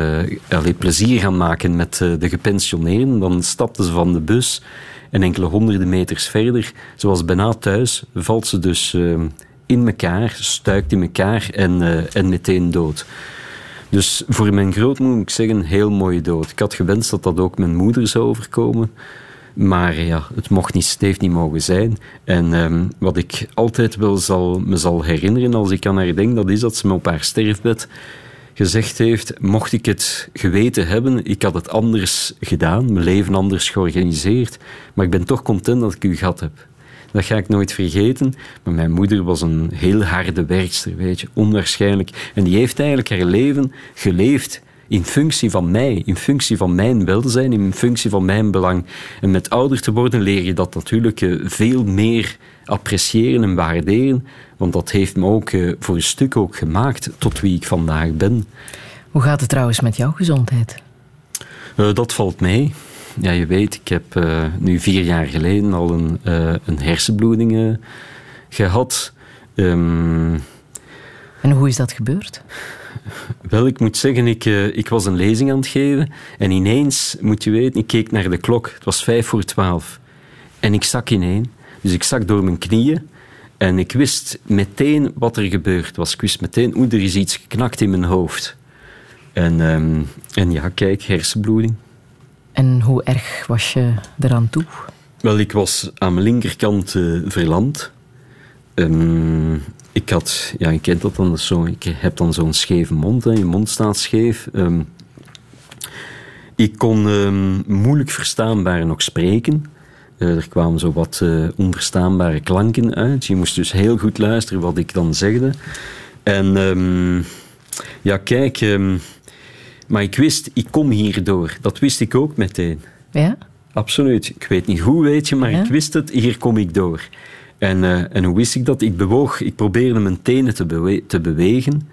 allee, plezier gaan maken met eh, de gepensioneerden. Dan stapte ze van de bus en enkele honderden meters verder, ze was bijna thuis, valt ze dus ehm, in elkaar, stuikt in elkaar en, en meteen dood. Dus voor mijn grootmoeder moet ik zeggen, een heel mooie dood. Ik had gewenst dat dat ook mijn moeder zou overkomen. Maar ja, het, mocht niet, het heeft niet mogen zijn. En ehm, wat ik altijd wel zal, me zal herinneren als ik aan haar denk, dat is dat ze me op haar sterfbed gezegd heeft, mocht ik het geweten hebben, ik had het anders gedaan, mijn leven anders georganiseerd, maar ik ben toch content dat ik u gehad heb. Dat ga ik nooit vergeten. Maar mijn moeder was een heel harde werkster, weet je, onwaarschijnlijk. En die heeft eigenlijk haar leven geleefd in functie van mij, in functie van mijn welzijn, in functie van mijn belang. En met ouder te worden leer je dat natuurlijk eh, veel meer appreciëren en waarderen, want dat heeft me ook eh, voor een stuk ook gemaakt tot wie ik vandaag ben. Hoe gaat het trouwens met jouw gezondheid? Eh, dat valt mee. Ja, je weet, ik heb nu vier jaar geleden al een, eh, een hersenbloeding eh, gehad. Ehm, En hoe is dat gebeurd? wel, ik moet zeggen, ik, eh, ik was een lezing aan het geven en ineens, moet je weten, ik keek naar de klok. Het was vijf voor twaalf. En ik zak ineen. Dus ik zak door mijn knieën en ik wist meteen wat er gebeurd was. Ik wist meteen, oeh, er is iets geknakt in mijn hoofd. En, ehm, en ja, kijk, hersenbloeding. En hoe erg was je eraan toe? Wel, ik was aan mijn linkerkant eh, verlamd. Ehm, ik had, ja, je kent dat dan, zo, ik heb dan zo'n scheve mond, hè, je mond staat scheef. Ehm, ik kon ehm, moeilijk verstaanbaar nog spreken. Eh, er kwamen zo wat eh, onverstaanbare klanken uit. Je moest dus heel goed luisteren wat ik dan zegde. En ehm, ja, kijk, maar ik wist, ik kom hierdoor. Dat wist ik ook meteen. Ja? Absoluut. Ik weet niet hoe, weet je, maar Ja? ik wist het, hier kom ik door. En, eh, en hoe wist ik dat? Ik bewoog, ik probeerde mijn tenen te, te bewegen.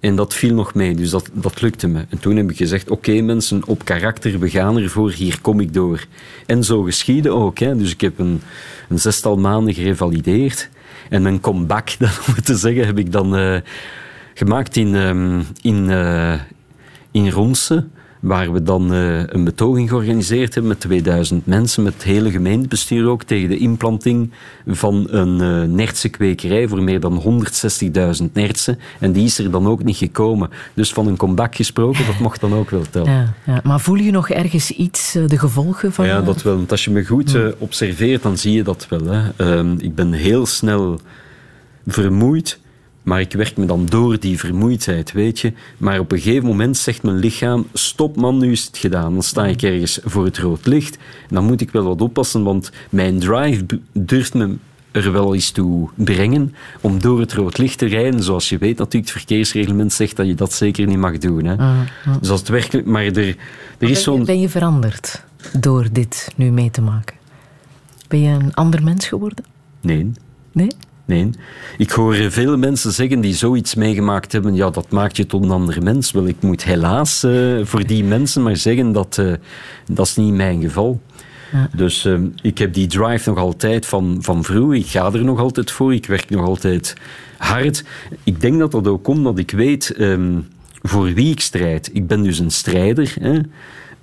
En dat viel nog mee, dus dat, dat lukte me. En toen heb ik gezegd, oké mensen, op karakter, we gaan ervoor, hier kom ik door. En zo geschiedde ook. Hè. Dus ik heb een, een zestal maanden gerevalideerd. En mijn comeback, dan om het te zeggen, heb ik dan eh, gemaakt in, ehm, in, eh, in Ronse. Waar we dan eh, een betoging georganiseerd hebben met 2000 mensen, met het hele gemeentebestuur ook, tegen de implanting van een uh, nertse kwekerij voor meer dan 160.000 nertsen. En die is er dan ook niet gekomen. Dus van een comeback gesproken, dat mocht dan ook wel tellen. Ja, ja. Maar voel je nog ergens iets, eh, de gevolgen van... Ja, dat wel. Want als je me goed eh, observeert, dan zie je dat wel. Hè. Ehm, ik ben heel snel vermoeid, maar ik werk me dan door die vermoeidheid, weet je. Maar op een gegeven moment zegt mijn lichaam, stop man, nu is het gedaan. Dan sta ik ergens voor het rood licht. En dan moet ik wel wat oppassen, want mijn drive durft me er wel eens toe brengen om door het rood licht te rijden. Zoals je weet natuurlijk, het verkeersreglement zegt dat je dat zeker niet mag doen. Hè. Ah. Dus als het werkelijk... Maar er, er is zo'n... ben je veranderd door dit nu mee te maken? Ben je een ander mens geworden? Nee. Nee? Nee. Ik hoor vele mensen zeggen die zoiets meegemaakt hebben, ja, dat maakt je tot een ander mens. Wel, ik moet helaas eh, voor die mensen maar zeggen dat eh, dat is niet mijn geval. Ja. Dus eh, ik heb die drive nog altijd van, van vroeger. Ik ga er nog altijd voor. Ik werk nog altijd hard. Ik denk dat dat ook komt dat ik weet ehm, voor wie ik strijd. Ik ben dus een strijder. Hè?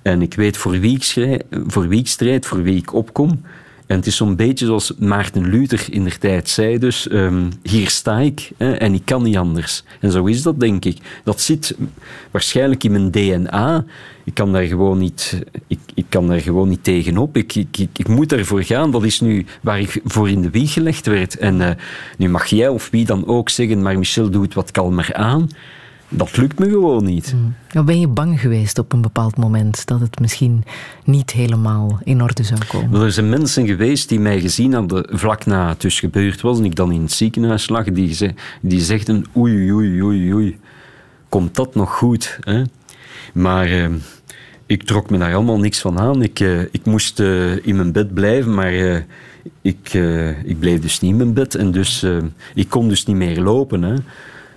En ik weet voor wie ik, schrij- voor wie ik strijd, voor wie ik opkom. En het is zo'n beetje zoals Maarten Luther in der tijd zei, dus ehm, hier sta ik hè, en ik kan niet anders. En zo is dat, denk ik. Dat zit waarschijnlijk in mijn DNA. Ik kan daar gewoon niet, ik, ik kan daar gewoon niet tegenop. Ik, ik, ik, moet daarvoor gaan. Dat is nu waar ik voor in de wieg gelegd werd. En eh, nu mag jij of wie dan ook zeggen, maar Michel doet wat kalmer aan. Dat lukt me gewoon niet. Ja, ben je bang geweest op een bepaald moment dat het misschien niet helemaal in orde zou komen? Er zijn mensen geweest die mij gezien hadden vlak na het dus gebeurd was en ik dan in het ziekenhuis lag, die, ze, die zegden oei, oei, oei, oei, komt dat nog goed? Hè? Maar eh, ik trok me daar allemaal niks van aan. Ik, eh, ik moest eh, in mijn bed blijven, maar eh, ik, eh, ik bleef dus niet in mijn bed en dus eh, ik kon dus niet meer lopen. Hè?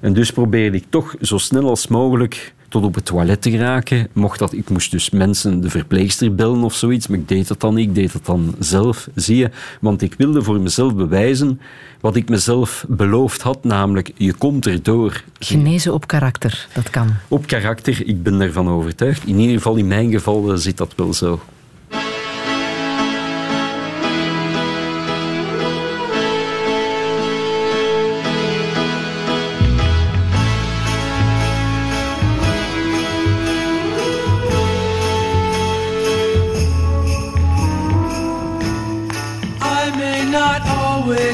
En dus probeerde ik toch zo snel als mogelijk tot op het toilet te geraken. Mocht dat, ik moest dus mensen, de verpleegster bellen of zoiets, maar ik deed dat dan niet. Ik deed dat dan zelf, zie je. Want ik wilde voor mezelf bewijzen wat ik mezelf beloofd had, namelijk je komt erdoor. Genezen op karakter, dat kan. Op karakter, ik ben daarvan overtuigd. In ieder geval, in mijn geval eh, zit dat wel zo.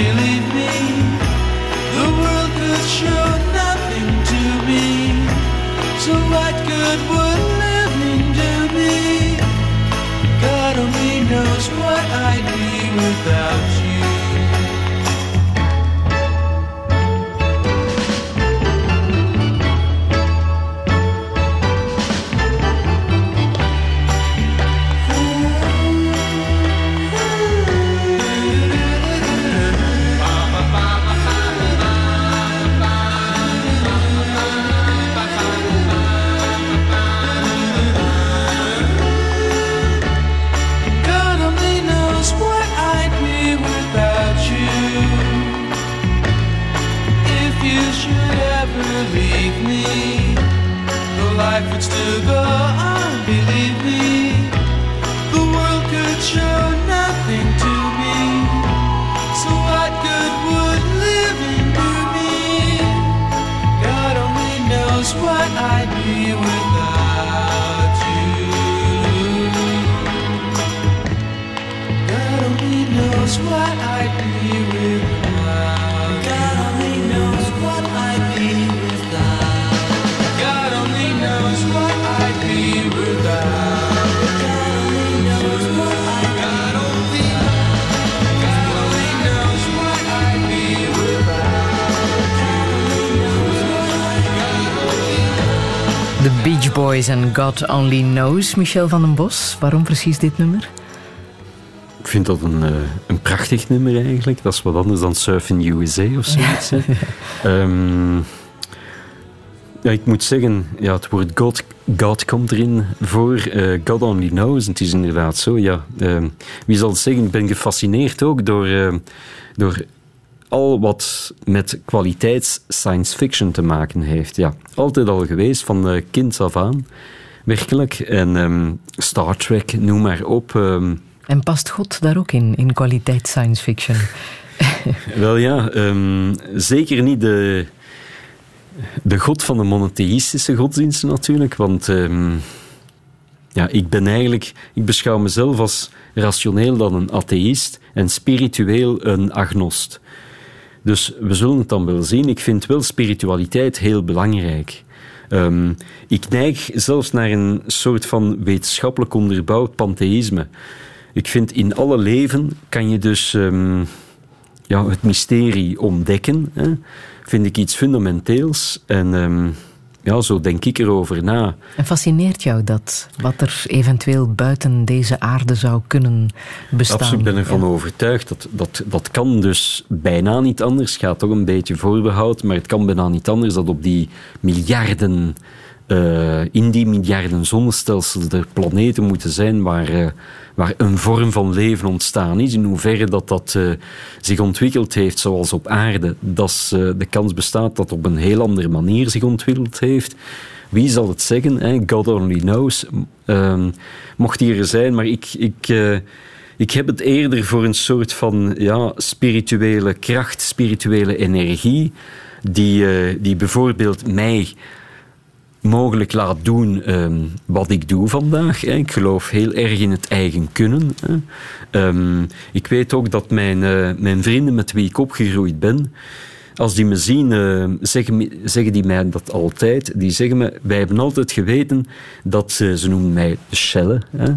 believe me. The world could show nothing to me. So what good would living do me? God only knows what I'd be without you. Boys en God Only Knows. Michel van den Bos, waarom precies dit nummer? Ik vind dat een, eh, een prachtig nummer eigenlijk. Dat is wat anders dan Surf in USA of zoiets. hè. Ehm, ja, ik moet zeggen, ja, het woord God, God komt erin voor. eh, God only knows. En het is inderdaad zo, ja. Ehm, wie zal het zeggen? Ik ben gefascineerd ook door, eh, door al wat met kwaliteits science fiction te maken heeft. Ja, altijd al geweest, van eh, kind af aan. Werkelijk. En ehm, Star Trek, noem maar op. ehm, En past God daar ook in, in kwaliteit science fiction? Wel ja, ehm, zeker niet de, de god van de monotheïstische godsdiensten natuurlijk, want ja, ik ben eigenlijk, ik beschouw mezelf als rationeel dan een atheïst en spiritueel een agnost. Dus we zullen het dan wel zien. Ik vind wel spiritualiteit heel belangrijk. Ehm, ik neig zelfs naar een soort van wetenschappelijk onderbouwd pantheïsme. Ik vind in alle leven kan je dus ehm, ja, het mysterie ontdekken. Hè, vind ik iets fundamenteels. En ehm, ja, zo denk ik erover na. En fascineert jou dat? Wat er eventueel buiten deze aarde zou kunnen bestaan? Absoluut, ik ben ervan Ja. overtuigd. Dat, dat, dat kan dus bijna niet anders. Het gaat toch een beetje voorbehoud, maar het kan bijna niet anders dat op die miljarden, eh, in die miljarden zonnestelsels er planeten moeten zijn waar, eh, waar een vorm van leven ontstaan is. In hoeverre dat dat eh, zich ontwikkeld heeft zoals op aarde, dat de kans bestaat dat op een heel andere manier zich ontwikkeld heeft. Wie zal het zeggen? God only knows. Ehm, mocht hier er zijn, maar ik, ik, ik heb het eerder voor een soort van ja, spirituele kracht, spirituele energie, die, die bijvoorbeeld mij mogelijk laat doen ehm, wat ik doe vandaag. Hè. Ik geloof heel erg in het eigen kunnen. Hè. Ehm, ik weet ook dat mijn, eh, mijn vrienden met wie ik opgegroeid ben, als die me zien, eh, zeggen, zeggen die mij dat altijd. Die zeggen me, wij hebben altijd geweten dat, ze ze noemen mij de Schelle. Hè.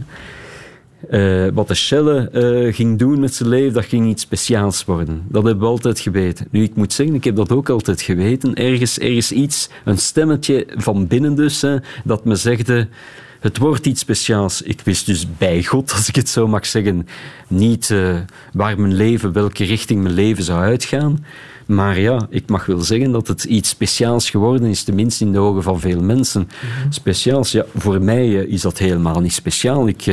Eh, wat de Schelle eh, ging doen met zijn leven, dat ging iets speciaals worden. Dat hebben we altijd geweten. Nu, ik moet zeggen, ik heb dat ook altijd geweten. Ergens, ergens iets, een stemmetje van binnen dus, hè, dat me zegde... Het wordt iets speciaals. Ik wist dus bij God, als ik het zo mag zeggen, niet eh, waar mijn leven, welke richting mijn leven zou uitgaan. Maar ja, ik mag wel zeggen dat het iets speciaals geworden is, tenminste in de ogen van veel mensen. Speciaals, ja, voor mij is dat helemaal niet speciaal. Ik,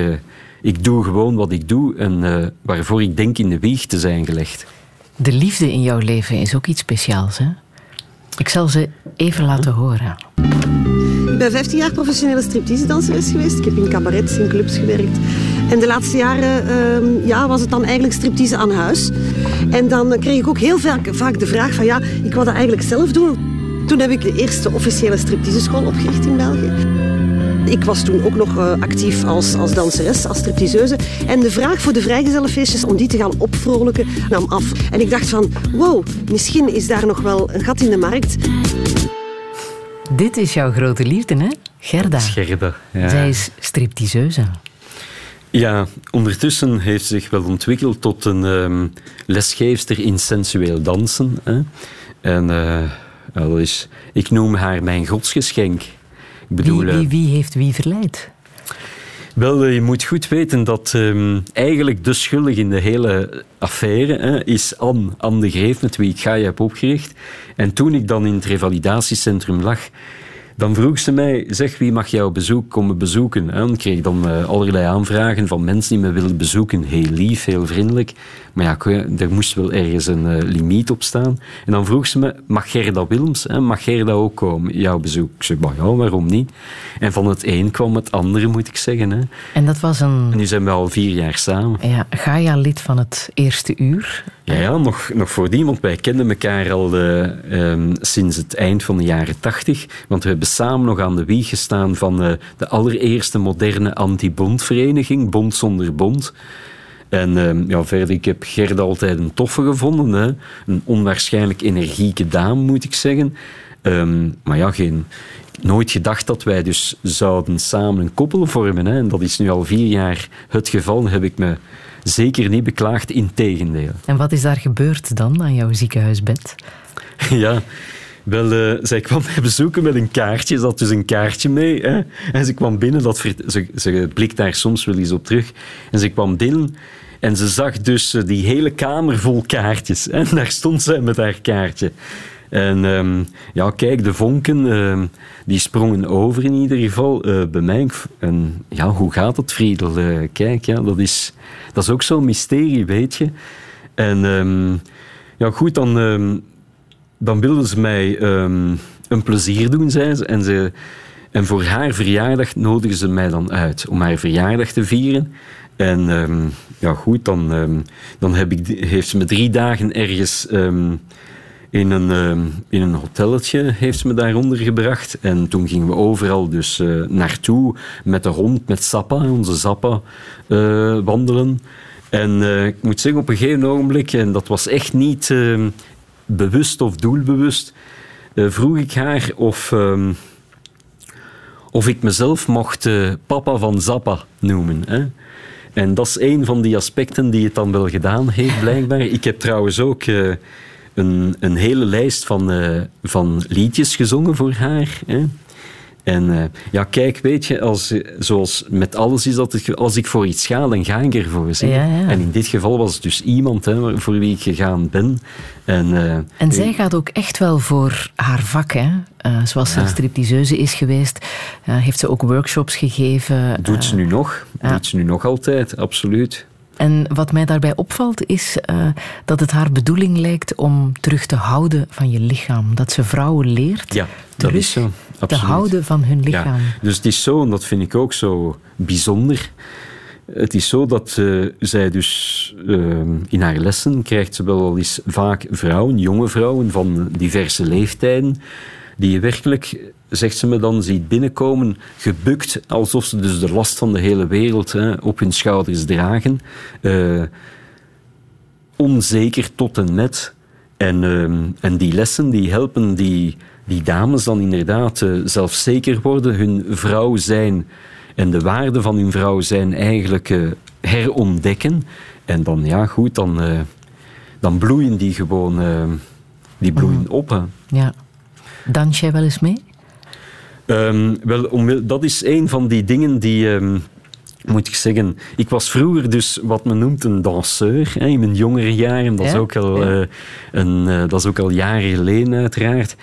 ik doe gewoon wat ik doe en eh, waarvoor ik denk in de wieg te zijn gelegd. De liefde in jouw leven is ook iets speciaals, hè? Ik zal ze even laten horen. Ik ben 15 jaar professionele striptease-danseres geweest. Ik heb in cabarets, in clubs gewerkt. En de laatste jaren ehm, ja, was het dan eigenlijk striptease aan huis. En dan kreeg ik ook heel vaak, vaak de vraag van ja, ik wou dat eigenlijk zelf doen. Toen heb ik de eerste officiële striptease-school opgericht in België. Ik was toen ook nog eh, actief als, als danseres, als stripteaseuse. En de vraag voor de vrijgezellenfeestjes om die te gaan opvrolijken nam af. En ik dacht van, wow, misschien is daar nog wel een gat in de markt. Dit is jouw grote liefde, hè? Gerda. Gerda. Ja. Zij is stripteaseuse. Ja, ondertussen heeft ze zich wel ontwikkeld tot een ehm, lesgeefster in sensueel dansen. Hè. En eh, ja, dat is, ik noem haar mijn godsgeschenk. Bedoel, Wie, wie, wie heeft wie verleid? Wel, eh, je moet goed weten dat ehm, eigenlijk de schuldige in de hele affaire hè, is Anne, Anne de Greef, met wie ik Gaia heb opgericht. En toen ik dan in het revalidatiecentrum lag, dan vroeg ze mij, zeg, wie mag jouw bezoek komen bezoeken? En ik kreeg dan eh, allerlei aanvragen van mensen die me wilden bezoeken. Heel lief, heel vriendelijk. Maar ja, er moest wel ergens een eh, limiet op staan. En dan vroeg ze me, mag Gerda Wilms, hè, mag Gerda ook komen, jouw bezoek? Ik zei, maar ja, waarom niet? En van het een kwam het andere, moet ik zeggen. Hè. En dat was een En nu zijn we al vier jaar samen. ja, Gaia-lid van het eerste uur. Ja, ja nog, nog voordien, want wij kenden elkaar al eh, ehm, sinds het eind van de jaren tachtig. Want we hebben samen nog aan de wieg gestaan van eh, de allereerste moderne anti-bondvereniging, Bond zonder Bond. En ehm, ja, verder, ik heb Gerda altijd een toffe gevonden. Hè. Een onwaarschijnlijk energieke dame, moet ik zeggen. Ehm, maar ja, geen, nooit gedacht dat wij dus zouden samen een koppel vormen. Hè. En dat is nu al vier jaar het geval. Heb ik me zeker niet beklaagd, in tegendeel. En wat is daar gebeurd dan aan jouw ziekenhuisbed? Ja, Wel, eh, zij kwam mij bezoeken met een kaartje. Ze had dus een kaartje mee. Hè? En ze kwam binnen. Dat ze, ze blikt daar soms wel eens op terug. En ze kwam binnen en ze zag dus eh, die hele kamer vol kaartjes. En daar stond zij met haar kaartje. En ehm, ja, kijk, de vonken ehm, die sprongen over in ieder geval eh, bij mij. En ja, hoe gaat het, Friedel? Eh, kijk, ja, dat, is, dat is ook zo'n mysterie, weet je. En ehm, ja, goed, dan, dan wilden ze mij een plezier doen, zei ze. En, ze. en voor haar verjaardag nodigen ze mij dan uit om haar verjaardag te vieren. En ja, goed, dan, dan heb ik, heeft ze me drie dagen ergens in, een, ehm, in een hotelletje heeft ze me daar ondergebracht. En toen gingen we overal dus eh, naartoe met de hond, met Zappa, onze Zappa, eh, wandelen. En eh, ik moet zeggen, op een gegeven ogenblik, en dat was echt niet ehm, bewust of doelbewust, vroeg ik haar of, ehm, of ik mezelf mocht papa van Zappa noemen. Hè? En dat is een van die aspecten die het dan wel gedaan heeft, blijkbaar. Ik heb trouwens ook een, een hele lijst van, eh, van liedjes gezongen voor haar. Hè? En eh, ja, kijk, weet je, als, zoals met alles is dat, het, als ik voor iets ga, dan ga ik ervoor. Ja, ja. En in dit geval was het dus iemand hè, voor wie ik gegaan ben. En, eh, En zij gaat ook echt wel voor haar vak, hè? Eh, zoals ze Ja. stripteaseuse is geweest, heeft ze ook workshops gegeven. doet ze nu nog. Doet ze nu nog altijd, absoluut. En wat mij daarbij opvalt is eh, dat het haar bedoeling lijkt om terug te houden van je lichaam. Dat ze vrouwen leert Ja, dat is zo. te houden van hun lichaam. Ja, dus het is zo, en dat vind ik ook zo bijzonder. Het is zo dat eh, zij dus eh, in haar lessen krijgt ze wel al eens vaak vrouwen, jonge vrouwen van diverse leeftijden, die je werkelijk, zegt ze me dan, ziet binnenkomen, gebukt, alsof ze dus de last van de hele wereld hè, op hun schouders dragen. Eh, onzeker tot en met. En, ehm, en die lessen die helpen die, die dames dan inderdaad eh, zelfzeker worden, hun vrouw zijn en de waarde van hun vrouw zijn eigenlijk eh, herontdekken. En dan, ja goed, dan, eh, dan bloeien die gewoon eh, die bloeien op. Hè. Ja. Dans jij wel eens mee? Ehm, wel, omwil- dat is een van die dingen die, ehm, moet ik zeggen... Ik was vroeger dus wat men noemt een danseur, hè, in mijn jongere jaren. Dat, is ook al, eh, een, eh, dat is ook al jaren geleden, uiteraard.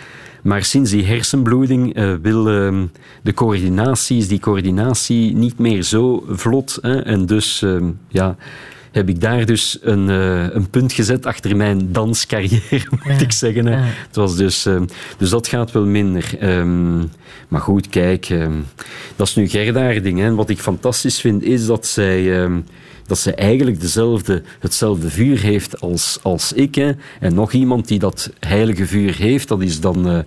Maar sinds die hersenbloeding eh, wil ehm, de coördinatie, is die coördinatie niet meer zo vlot. Hè, en dus ja, heb ik daar dus een, eh, een punt gezet achter mijn danscarrière, moet Ja. ik zeggen. Hè. Ja. Het was dus, ehm, dus dat gaat wel minder. Ehm, maar goed, kijk, ehm, dat is nu Gerda ding. Hè. Wat ik fantastisch vind, is dat zij, dat zij eigenlijk dezelfde, hetzelfde vuur heeft als, als ik. Hè. En nog iemand die dat heilige vuur heeft, dat is dan...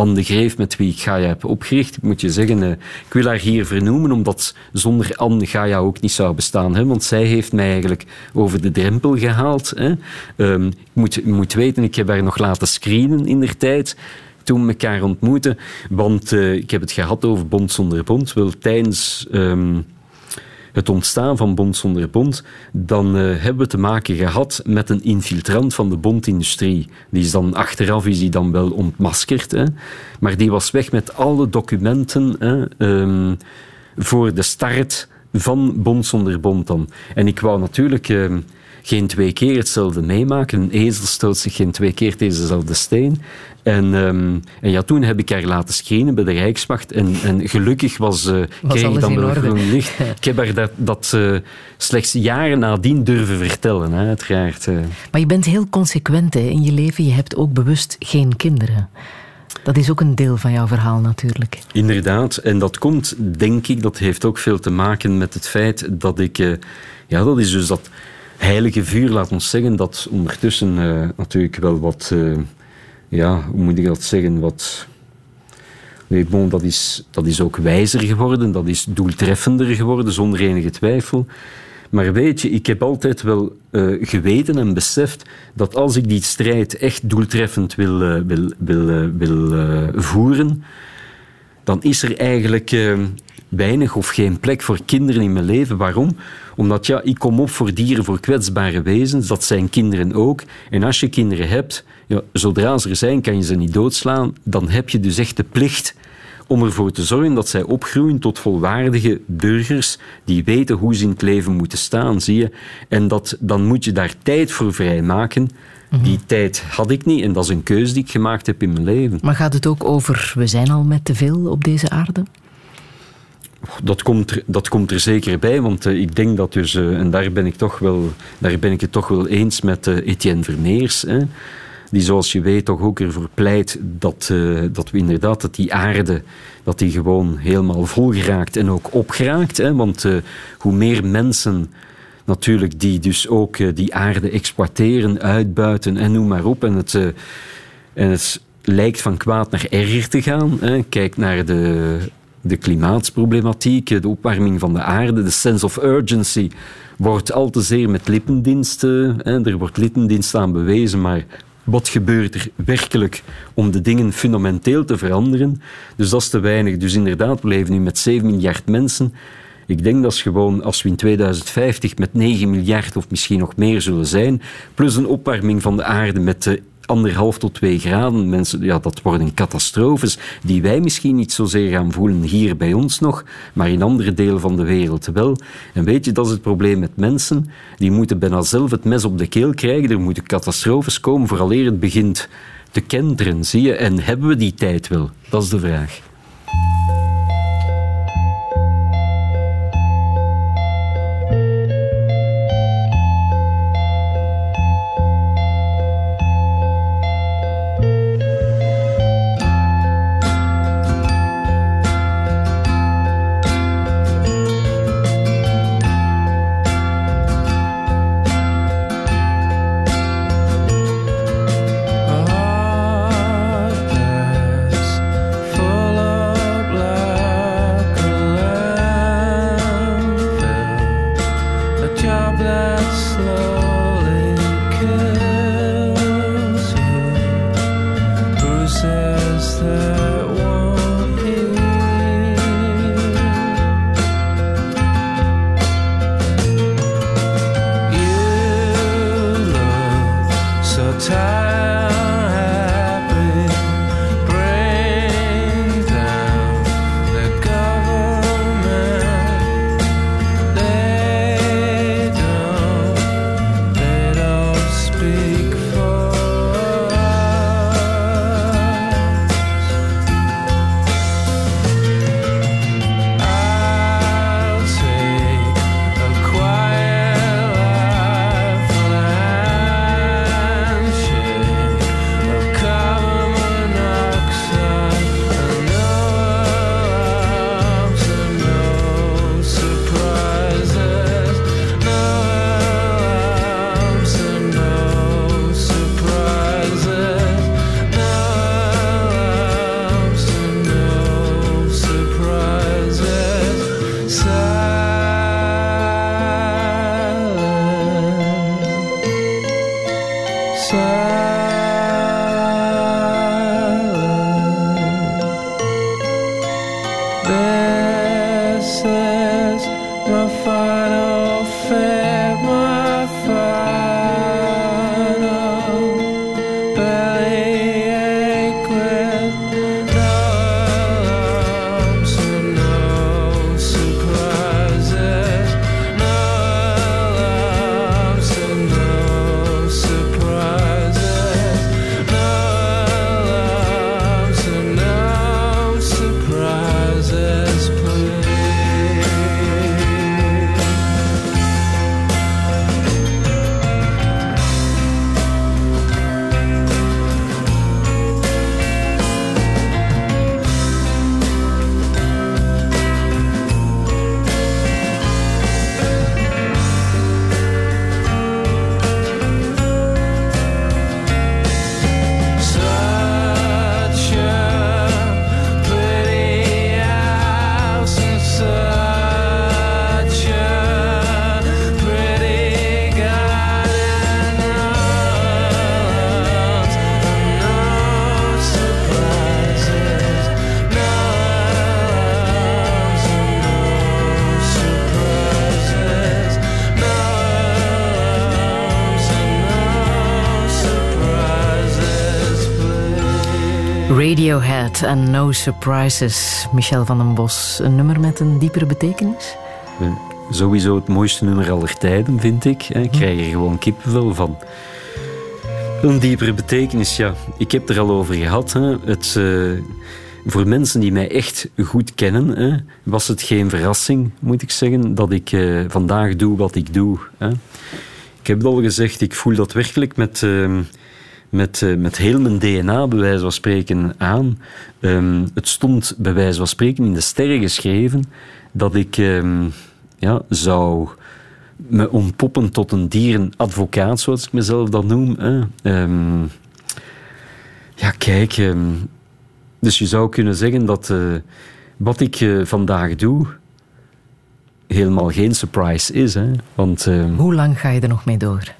Anne de Greef, met wie ik Gaia heb opgericht. Ik moet je zeggen, eh, ik wil haar hier vernoemen, omdat zonder Anne Gaia ook niet zou bestaan. Hè? Want zij heeft mij eigenlijk over de drempel gehaald. Hè? Ehm, ik moet, moet weten, ik heb haar nog laten screenen in der tijd toen we elkaar ontmoeten. Want eh, ik heb het gehad over Bond zonder Bond. Wel, tijdens ehm, het ontstaan van Bond zonder Bond, dan eh, hebben we te maken gehad met een infiltrant van de bondindustrie. Die is dan achteraf is die dan wel ontmaskerd, hè? maar die was weg met alle documenten hè, ehm, voor de start van Bond zonder Bond dan. En ik wou natuurlijk ehm, geen twee keer hetzelfde meemaken. Een ezel stoot zich geen twee keer tegen dezelfde steen. En, ehm, en ja, toen heb ik haar laten screenen bij de Rijkswacht. En, en gelukkig was, kreeg ik dan wel groen licht. Ik heb haar dat, dat eh, slechts jaren nadien durven vertellen, hè, uiteraard. eh. Maar je bent heel consequent hè, in je leven. Je hebt ook bewust geen kinderen. Dat is ook een deel van jouw verhaal natuurlijk. Inderdaad, en dat komt, denk ik, dat heeft ook veel te maken met het feit dat ik... ja, dat is dus dat heilige vuur, laat ons zeggen, dat ondertussen natuurlijk wel wat... ja, hoe moet ik dat zeggen? Wat... Nee, bon, dat, is, dat is ook wijzer geworden, dat is doeltreffender geworden, zonder enige twijfel. Maar weet je, ik heb altijd wel eh, geweten en beseft dat als ik die strijd echt doeltreffend wil, eh, wil, wil, eh, wil voeren, dan is er eigenlijk weinig of geen plek voor kinderen in mijn leven. Waarom? Omdat ja, ik kom op voor dieren, voor kwetsbare wezens. Dat zijn kinderen ook. En als je kinderen hebt, ja, zodra ze er zijn, kan je ze niet doodslaan. Dan heb je dus echt de plicht om ervoor te zorgen dat zij opgroeien tot volwaardige burgers die weten hoe ze in het leven moeten staan, zie je. En dat, dan moet je daar tijd voor vrijmaken. Die tijd had ik niet en dat is een keuze die ik gemaakt heb in mijn leven. Maar gaat het ook over, we zijn al met te veel op deze aarde? Dat komt, er, dat komt er zeker bij, want uh, ik denk dat dus, uh, en daar ben ik, toch wel, daar ben ik het toch wel eens met uh, Etienne Vermeers, hè, die zoals je weet toch ook ervoor pleit dat, dat we inderdaad, dat die aarde, dat die gewoon helemaal vol geraakt en ook opgeraakt. Hè, want hoe meer mensen natuurlijk die dus ook die aarde exploiteren, uitbuiten en noem maar op, en het, en het lijkt van kwaad naar erger te gaan. Hè. Kijk naar de de klimaatproblematiek, de opwarming van de aarde, de sense of urgency wordt al te zeer met lippendiensten. Hè, er wordt lippendienst aan bewezen, maar wat gebeurt er werkelijk om de dingen fundamenteel te veranderen? Dus dat is te weinig. Dus inderdaad, we leven nu met 7 miljard mensen. Ik denk dat gewoon, als we in 2050 met 9 miljard of misschien nog meer zullen zijn, plus een opwarming van de aarde met de anderhalf tot twee graden. Mensen, ja, dat worden catastrofes die wij misschien niet zozeer gaan voelen hier bij ons nog, maar in andere delen van de wereld wel. En weet je, dat is het probleem met mensen. Die moeten bijna zelf het mes op de keel krijgen. Er moeten catastrofes komen vooraleer het begint te kenteren, zie je. En hebben we die tijd wel? Dat is de vraag. Radiohead en No Surprises. Michel van den Bos. Een nummer met een diepere betekenis? Eh, Sowieso het mooiste nummer aller tijden, vind ik. hè. Ik krijg er gewoon kippenvel van. Een diepere betekenis, ja. Ik heb het er al over gehad. Hè. Het, eh, voor mensen die mij echt goed kennen, hè, was het geen verrassing, moet ik zeggen, dat ik eh, vandaag doe wat ik doe. Hè. Ik heb het al gezegd, ik voel dat werkelijk met, eh, met, eh, met heel mijn DNA, bij wijze van spreken, aan. Ehm, het stond bij wijze van spreken in de sterren geschreven dat ik ehm, ja, zou me ontpoppen tot een dierenadvocaat, zoals ik mezelf dat noem. Ehm, ja, kijk, dus je zou kunnen zeggen dat eh, wat ik eh, vandaag doe helemaal geen surprise is. Hè. Want, Hoe lang ga je er nog mee door?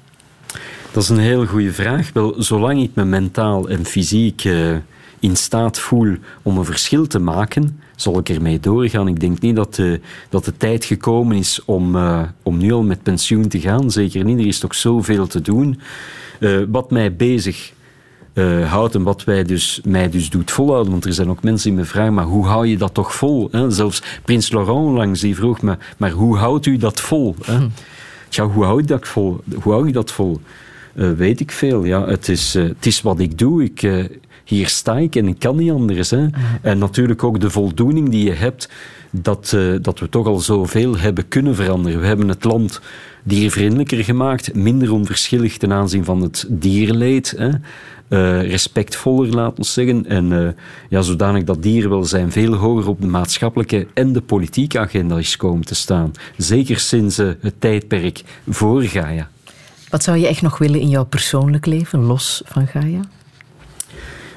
Dat is een heel goede vraag. Wel, zolang ik me mentaal en fysiek eh, in staat voel om een verschil te maken, zal ik ermee doorgaan. Ik denk niet dat de, dat de tijd gekomen is om, eh, om nu al met pensioen te gaan. Zeker niet, er is toch zoveel te doen. Eh, wat mij bezig eh, houdt en wat wij dus, mij dus doet volhouden. Want er zijn ook mensen die me vragen, maar hoe hou je dat toch vol? Hè? Zelfs Prins Laurent langs, die vroeg me, maar hoe houdt u dat vol? Hè? Tja, hoe hou ik dat vol? Hoe hou ik dat vol? Eh, weet ik veel. Ja, het, is, eh, het is wat ik doe. Ik, eh, hier sta ik en ik kan niet anders. Hè. En natuurlijk ook de voldoening die je hebt dat, dat we toch al zoveel hebben kunnen veranderen. We hebben het land diervriendelijker gemaakt, minder onverschillig ten aanzien van het dierenleed. Hè. Respectvoller, laat ons zeggen. En eh, ja, zodanig dat dierenwelzijn veel hoger op de maatschappelijke en de politieke agenda is komen te staan. Zeker sinds het tijdperk voor Gaia. Wat zou je echt nog willen in jouw persoonlijk leven, los van Gaia?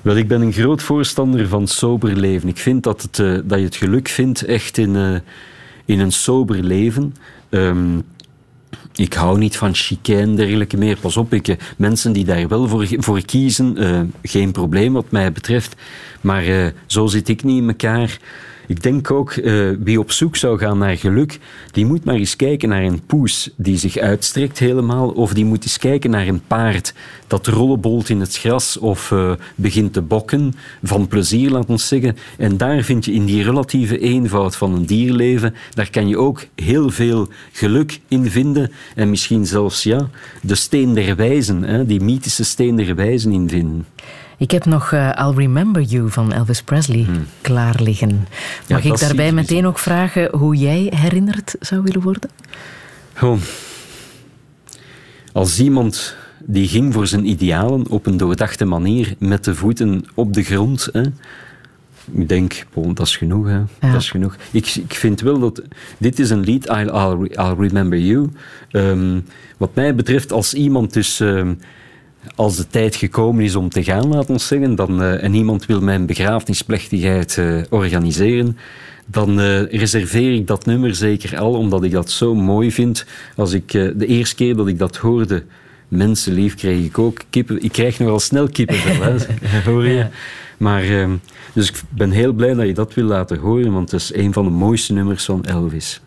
Wel, ik ben een groot voorstander van sober leven. Ik vind dat, het, eh, dat je het geluk vindt echt in, eh, in een sober leven. Ehm, ik hou niet van chicane en dergelijke meer. Pas op, ik, eh, mensen die daar wel voor, voor kiezen, geen probleem wat mij betreft. Maar zo zit ik niet in elkaar. Ik denk ook, eh, wie op zoek zou gaan naar geluk, die moet maar eens kijken naar een poes die zich uitstrekt helemaal, of die moet eens kijken naar een paard dat rollenbolt in het gras of eh, begint te bokken, van plezier, laat ons zeggen. En daar vind je in die relatieve eenvoud van een dierleven, daar kan je ook heel veel geluk in vinden en misschien zelfs ja, de steen der wijzen, hè, die mythische steen der wijzen in vinden. Ik heb nog eh, I'll Remember You van Elvis Presley klaar liggen. Hmm. Ja, Mag ik daarbij meteen ook vragen hoe jij herinnerd zou willen worden? Als iemand die ging voor zijn idealen op een doordachte manier met de voeten op de grond. Hè. Ik denk, bon, dat is genoeg. Hè. Dat is genoeg. Ik, ik vind wel dat... Dit is een lied, I'll, I'll, I'll Remember You. Ehm, wat mij betreft, als iemand dus... ehm, als de tijd gekomen is om te gaan, laat ons zeggen, dan, eh, en iemand wil mijn begrafenisplechtigheid eh, organiseren, dan eh, reserveer ik dat nummer zeker al, omdat ik dat zo mooi vind. Als ik de eerste keer dat ik dat hoorde, mensenlief, kreeg ik ook kippen. Ik krijg nogal snel kippenvel, hè, hoor je. Maar, ehm, dus ik ben heel blij dat je dat wil laten horen, want het is een van de mooiste nummers van Elvis.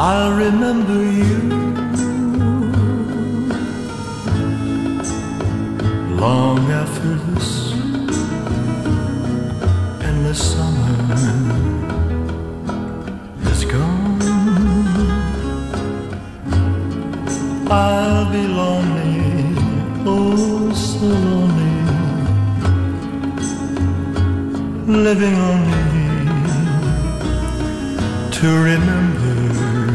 I'll remember you long after this endless summer is gone. I'll be lonely, oh so lonely, living only to remember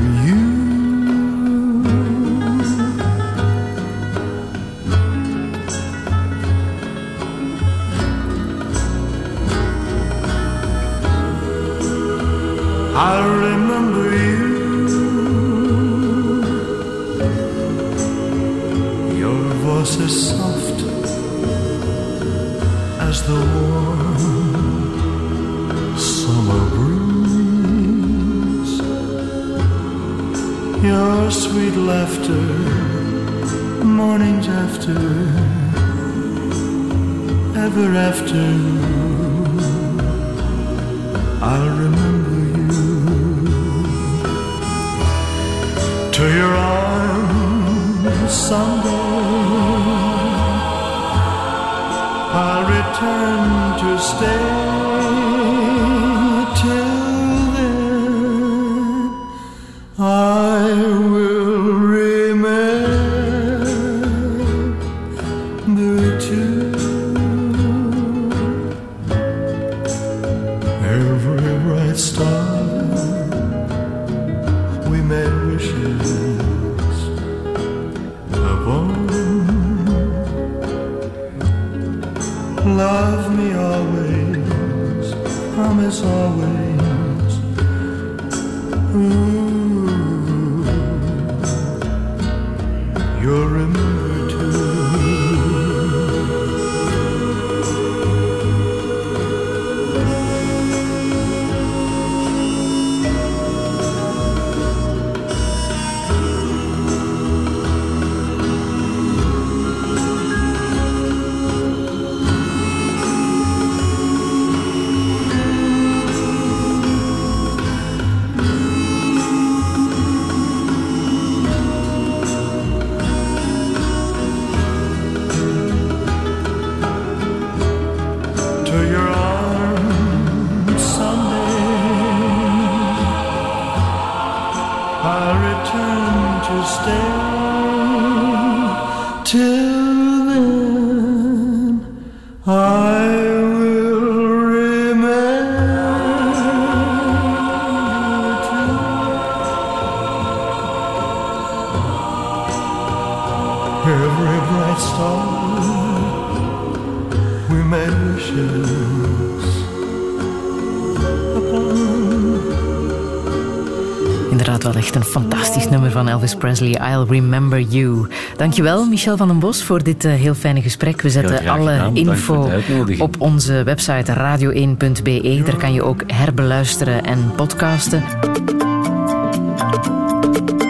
Elvis Presley. I'll Remember You. Dankjewel, Michel van den Bos, voor dit eh, heel fijne gesprek. We zetten alle gedaan. Info op onze website radio1.be. Daar kan je ook herbeluisteren en podcasten.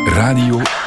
Radio 1.